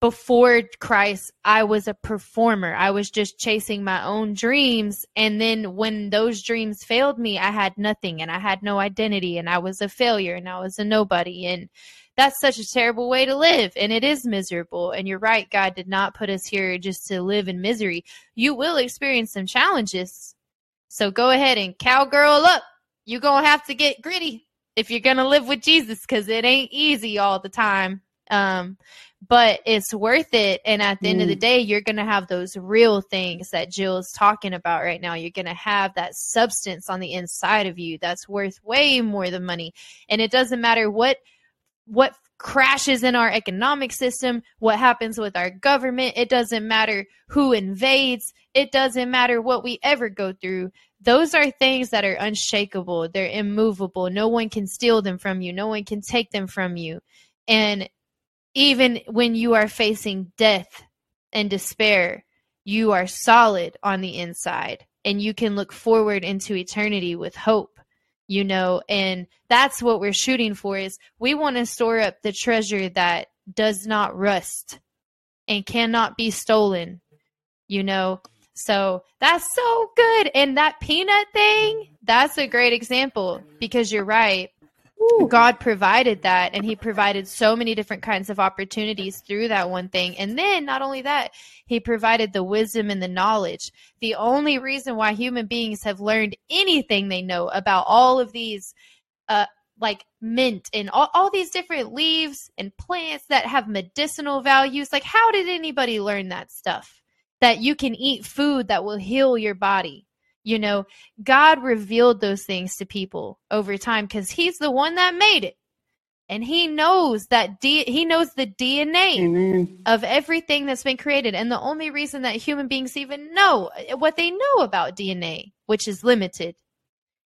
before Christ, I was a performer. I was just chasing my own dreams. And then when those dreams failed me, I had nothing and I had no identity and I was a failure and I was a nobody. And that's such a terrible way to live. And it is miserable. And you're right. God did not put us here just to live in misery. You will experience some challenges. So go ahead and cowgirl up. You're going to have to get gritty if you're going to live with Jesus because it ain't easy all the time. Um, but it's worth it. And at the end of the Mm. day, you're going to have those real things that Jill's talking about right now. You're going to have that substance on the inside of you that's worth way more than money. And it doesn't matter what what crashes in our economic system, what happens with our government, it doesn't matter who invades, it doesn't matter what we ever go through. Those are things that are unshakable, they're immovable. No one can steal them from you, no one can take them from you. And even when you are facing death and despair, you are solid on the inside and you can look forward into eternity with hope you know and that's what we're shooting for is we want to store up the treasure that does not rust and cannot be stolen you know. So that's so good. And that peanut thing that's a great example because you're right God provided that and he provided so many different kinds of opportunities through that one thing. And then not only that, he provided the wisdom and the knowledge. The only reason why human beings have learned anything they know about all of these uh like mint and all, all these different leaves and plants that have medicinal values, like how did anybody learn that stuff? That you can eat food that will heal your body. You know, God revealed those things to people over time because He's the one that made it, and He knows that D- He knows the DNA Amen. of everything that's been created. And the only reason that human beings even know what they know about DNA, which is limited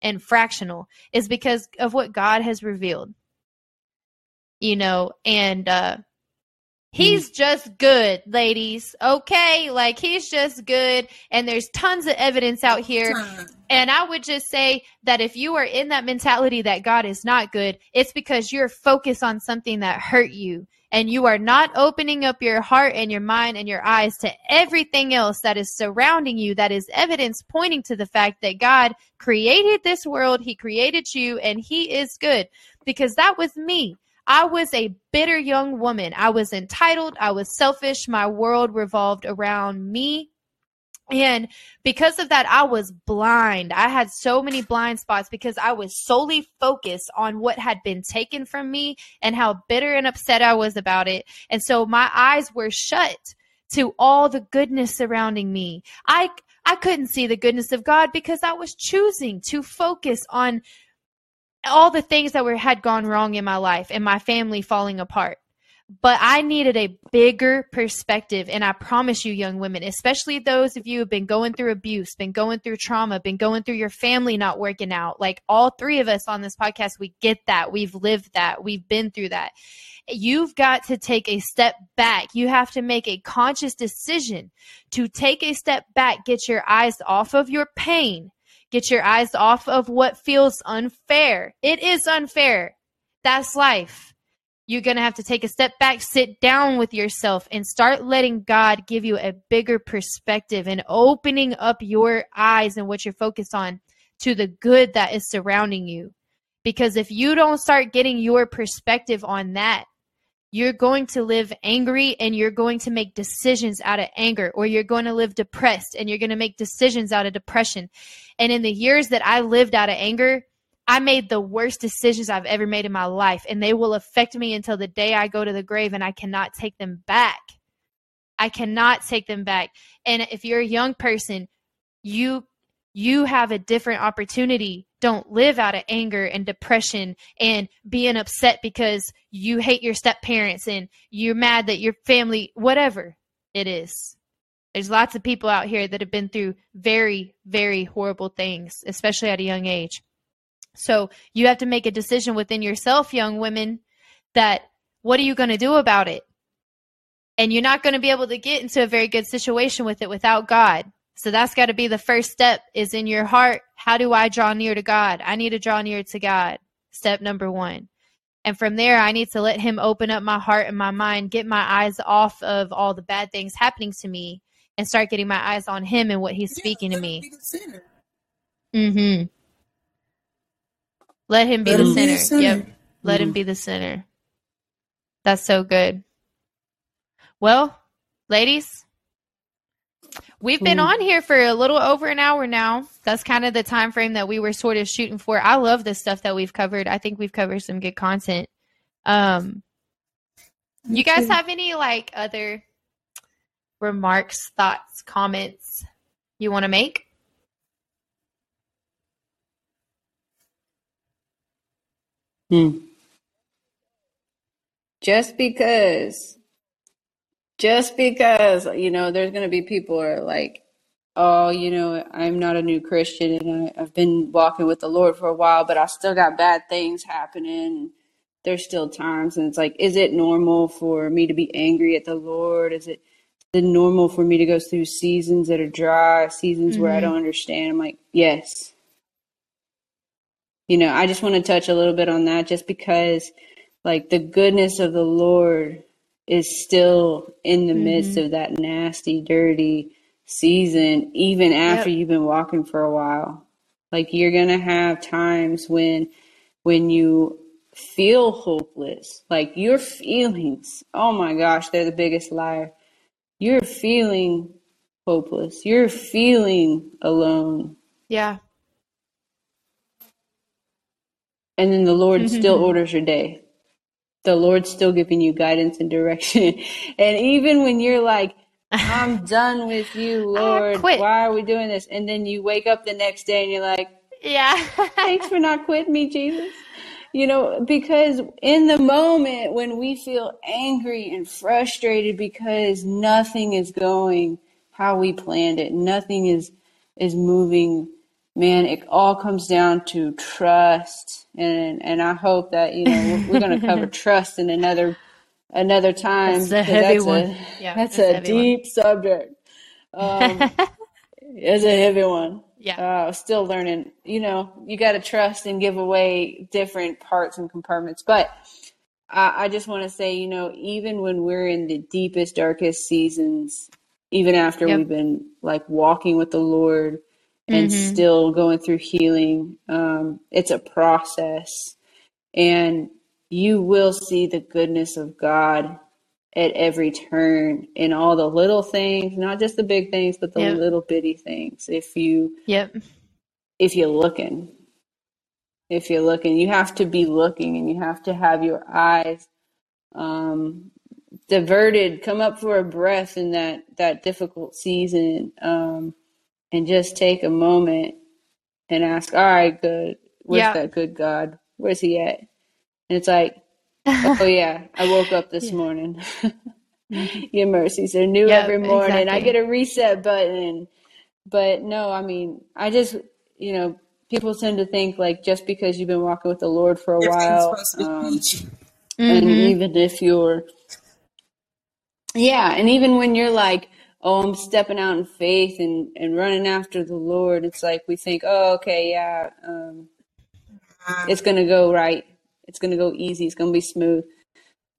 and fractional, is because of what God has revealed. You know, and uh He's just good, ladies. Okay? Like he's just good and there's tons of evidence out here and I would just say that if you are in that mentality that God is not good, it's because you're focused on something that hurt you and you are not opening up your heart and your mind and your eyes to everything else that is surrounding you that is evidence pointing to the fact that God created this world, He created you, and He is good. Because that was me. I was a bitter young woman. I was entitled. I was selfish. My world revolved around me. And because of that, I was blind. I had so many blind spots because I was solely focused on what had been taken from me and how bitter and upset I was about it. And so my eyes were shut to all the goodness surrounding me. I I couldn't see the goodness of God because I was choosing to focus on all the things that were had gone wrong in my life and my family falling apart. but I needed a bigger perspective. And I promise you, young women, especially those of you who've been going through abuse, been going through trauma, been going through your family not working out, like all three of us on this podcast, we get that. We've lived that. We've been through that. You've got to take a step back. You have to make a conscious decision to take a step back, get your eyes off of your pain, get your eyes off of what feels unfair. It is unfair. That's life you're going to have to take a step back, sit down with yourself, and start letting God give you a bigger perspective and opening up your eyes and what you're focused on to the good that is surrounding you. Because if you don't start getting your perspective on that, you're going to live angry and you're going to make decisions out of anger, or you're going to live depressed and you're going to make decisions out of depression. And in the years that I lived out of anger, I made the worst decisions I've ever made in my life, and they will affect me until the day I go to the grave, and I cannot take them back. I cannot take them back. And if you're a young person, you you have a different opportunity. Don't live out of anger and depression and being upset because you hate your step parents and you're mad that your family, whatever it is. There's lots of people out here that have been through very, very horrible things, especially at a young age. So you have to make a decision within yourself, young women, that what are you going to do about it? And you're not going to be able to get into a very good situation with it without God. So that's got to be the first step is in your heart. How do I draw near to God? I need to draw near to God. Step number one. And from there, I need to let Him open up my heart and my mind, get my eyes off of all the bad things happening to me, and start getting my eyes on Him and what He's yeah, speaking to me. Mm hmm. Let him be, Let the, him center. be the center. Yep. Let mm-hmm. him be the center. That's so good. Well, ladies, we've been on here for a little over an hour now. That's kind of the time frame that we were sort of shooting for. I love the stuff that we've covered. I think we've covered some good content. Um, you guys have any like other remarks, thoughts, comments you want to make? Hmm. Just because, just because, you know, there's going to be people who are like, oh, you know, I'm not a new Christian and I, I've been walking with the Lord for a while, but I still got bad things happening. There's still times, and it's like, is it normal for me to be angry at the Lord? Is it, it normal for me to go through seasons that are dry, seasons mm-hmm. where I mm-hmm. don't understand? I'm like, yes you know, I just want to touch a little bit on that just because like the goodness of the Lord is still in the mm-hmm. midst of that nasty, dirty season, even after yep. you've been walking for a while. Like you're gonna have times when when you feel hopeless, like your feelings, oh my gosh, they're the biggest liar. You're feeling hopeless. You're feeling alone. Yeah. and then the Lord mm-hmm. still orders your day. The Lord's still giving you guidance and direction. and even when you're like, I'm done with you, ah, Lord. Why are we doing this? And then you wake up the next day and you're like, Yeah. thanks for not quitting me, Jesus. You know, because in the moment when we feel angry and frustrated because nothing is going how we planned it, nothing is is moving man, it all comes down to trust, and and I hope that you know we're, we're going to cover trust in another another time. That's a heavy that's one. A, yeah, that's a deep one. subject. Um, it's a heavy one. Yeah, uh, still learning. You know, you got to trust and give away different parts and compartments, but. I, I just want to say, you know, even when we're in the deepest, darkest seasons, even after yep. we've been like walking with the Lord, and mm-hmm. still going through healing. Um, it's a process, and you will see the goodness of God at every turn in all the little things, not just the big things, but the yep. little bitty things. If you, yep, if you're looking, if you're looking, you have to be looking, and you have to have your eyes um, diverted. Come up for a breath in that that difficult season. Um, and just take a moment and ask, all right, good. Where's yeah. that good God? Where's he at? And it's like, oh yeah, I woke up this Yeah. morning. Mhm. Your mercies are new Yep, every morning. I get a reset button. But no, I mean, I just, you know, people tend to think like just because you've been walking with the Lord for a while, supposed to be um, and Mhm. even if you're, yeah, and even when you're like, oh, I'm stepping out in faith and, and running after the Lord, it's like we think, oh, okay, yeah, um, it's going to go right. It's going to go easy. It's going to be smooth.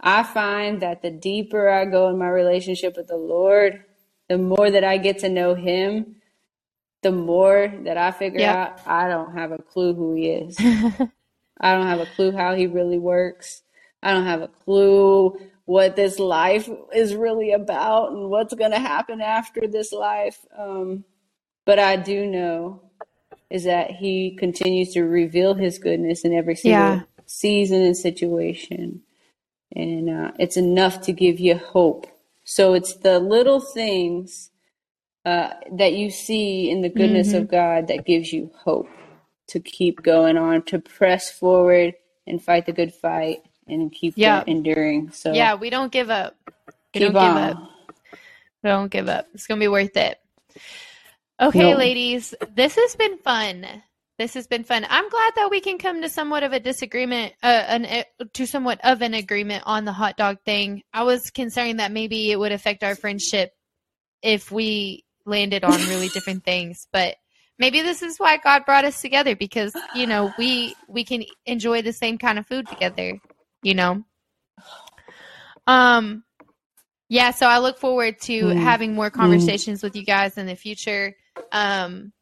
I find that the deeper I go in my relationship with the Lord, the more that I get to know Him, the more that I figure Yep. out I don't have a clue who He is. I don't have a clue how He really works. I don't have a clue what this life is really about and what's going to happen after this life. Um, but I do know is that He continues to reveal His goodness in every single Yeah. season and situation. And uh, it's enough to give you hope. So it's the little things uh, that you see in the goodness Mhm. of God that gives you hope to keep going on, to press forward and fight the good fight and keep Yeah. enduring. So yeah, we don't give up. We keep don't give on. up. We don't give up. It's gonna be worth it. Okay, Nope. ladies, this has been fun. This has been fun. I'm glad that we can come to somewhat of a disagreement, uh, an uh, to somewhat of an agreement on the hot dog thing. I was concerned that maybe it would affect our friendship if we landed on really different things, but maybe this is why God brought us together because you know we we can enjoy the same kind of food together. You know. Um. Yeah, so I look forward to Mm. having more conversations with you guys in the future. Um,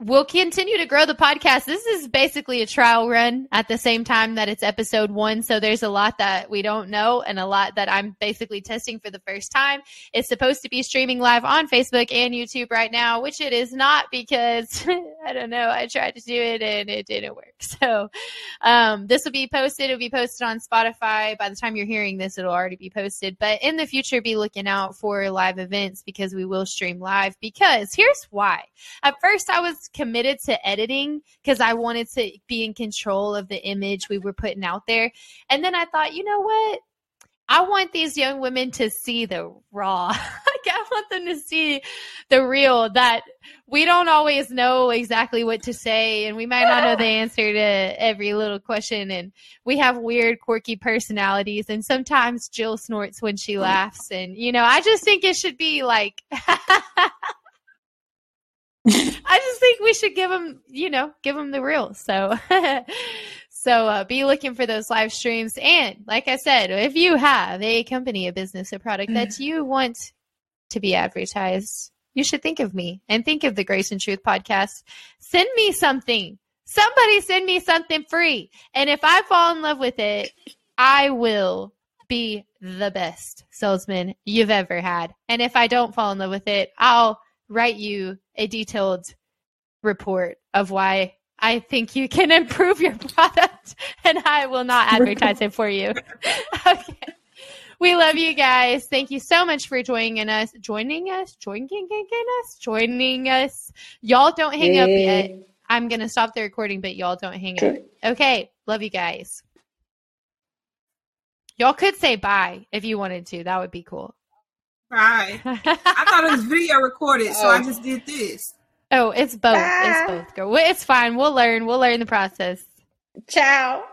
we'll continue to grow the podcast. This is basically a trial run at the same time that it's episode one. So there's a lot that we don't know and a lot that I'm basically testing for the first time. It's supposed to be streaming live on Facebook and YouTube right now, which it is not because I don't know. I tried to do it and it didn't work. So um, this will be posted. It'll be posted on Spotify. By the time you're hearing this, it'll already be posted. But in the future, be looking out for live events because we will stream live. Because here's why. At first, I was committed to editing because I wanted to be in control of the image we were putting out there. And then I thought, you know what? I want these young women to see the raw. like I want them to see the real that we don't always know exactly what to say and we might not know the answer to every little question and we have weird quirky personalities and sometimes Jill snorts when she laughs and you know I just think it should be like I just think we should give them, you know, give them the real. So, so uh, be looking for those live streams. And like I said, if you have a company, a business, a product that you want to be advertised, you should think of me and think of the Grace and Truth podcast. Send me something. Somebody send me something free. And if I fall in love with it, I will be the best salesman you've ever had. And if I don't fall in love with it, I'll write you a detailed report of why I think you can improve your product and I will not advertise it for you. okay. We love you guys. Thank you so much for joining us. Joining us? Joining us? Joining us. Y'all don't hang up yet. I'm going to stop the recording, but y'all don't hang up. Okay. Love you guys. Y'all could say bye if you wanted to. That would be cool. Bye. I thought it was video recorded, so I Oh. just did this. oh, it's both. Bye. It's both, girl. It's fine. We'll learn. We'll learn the process. Ciao.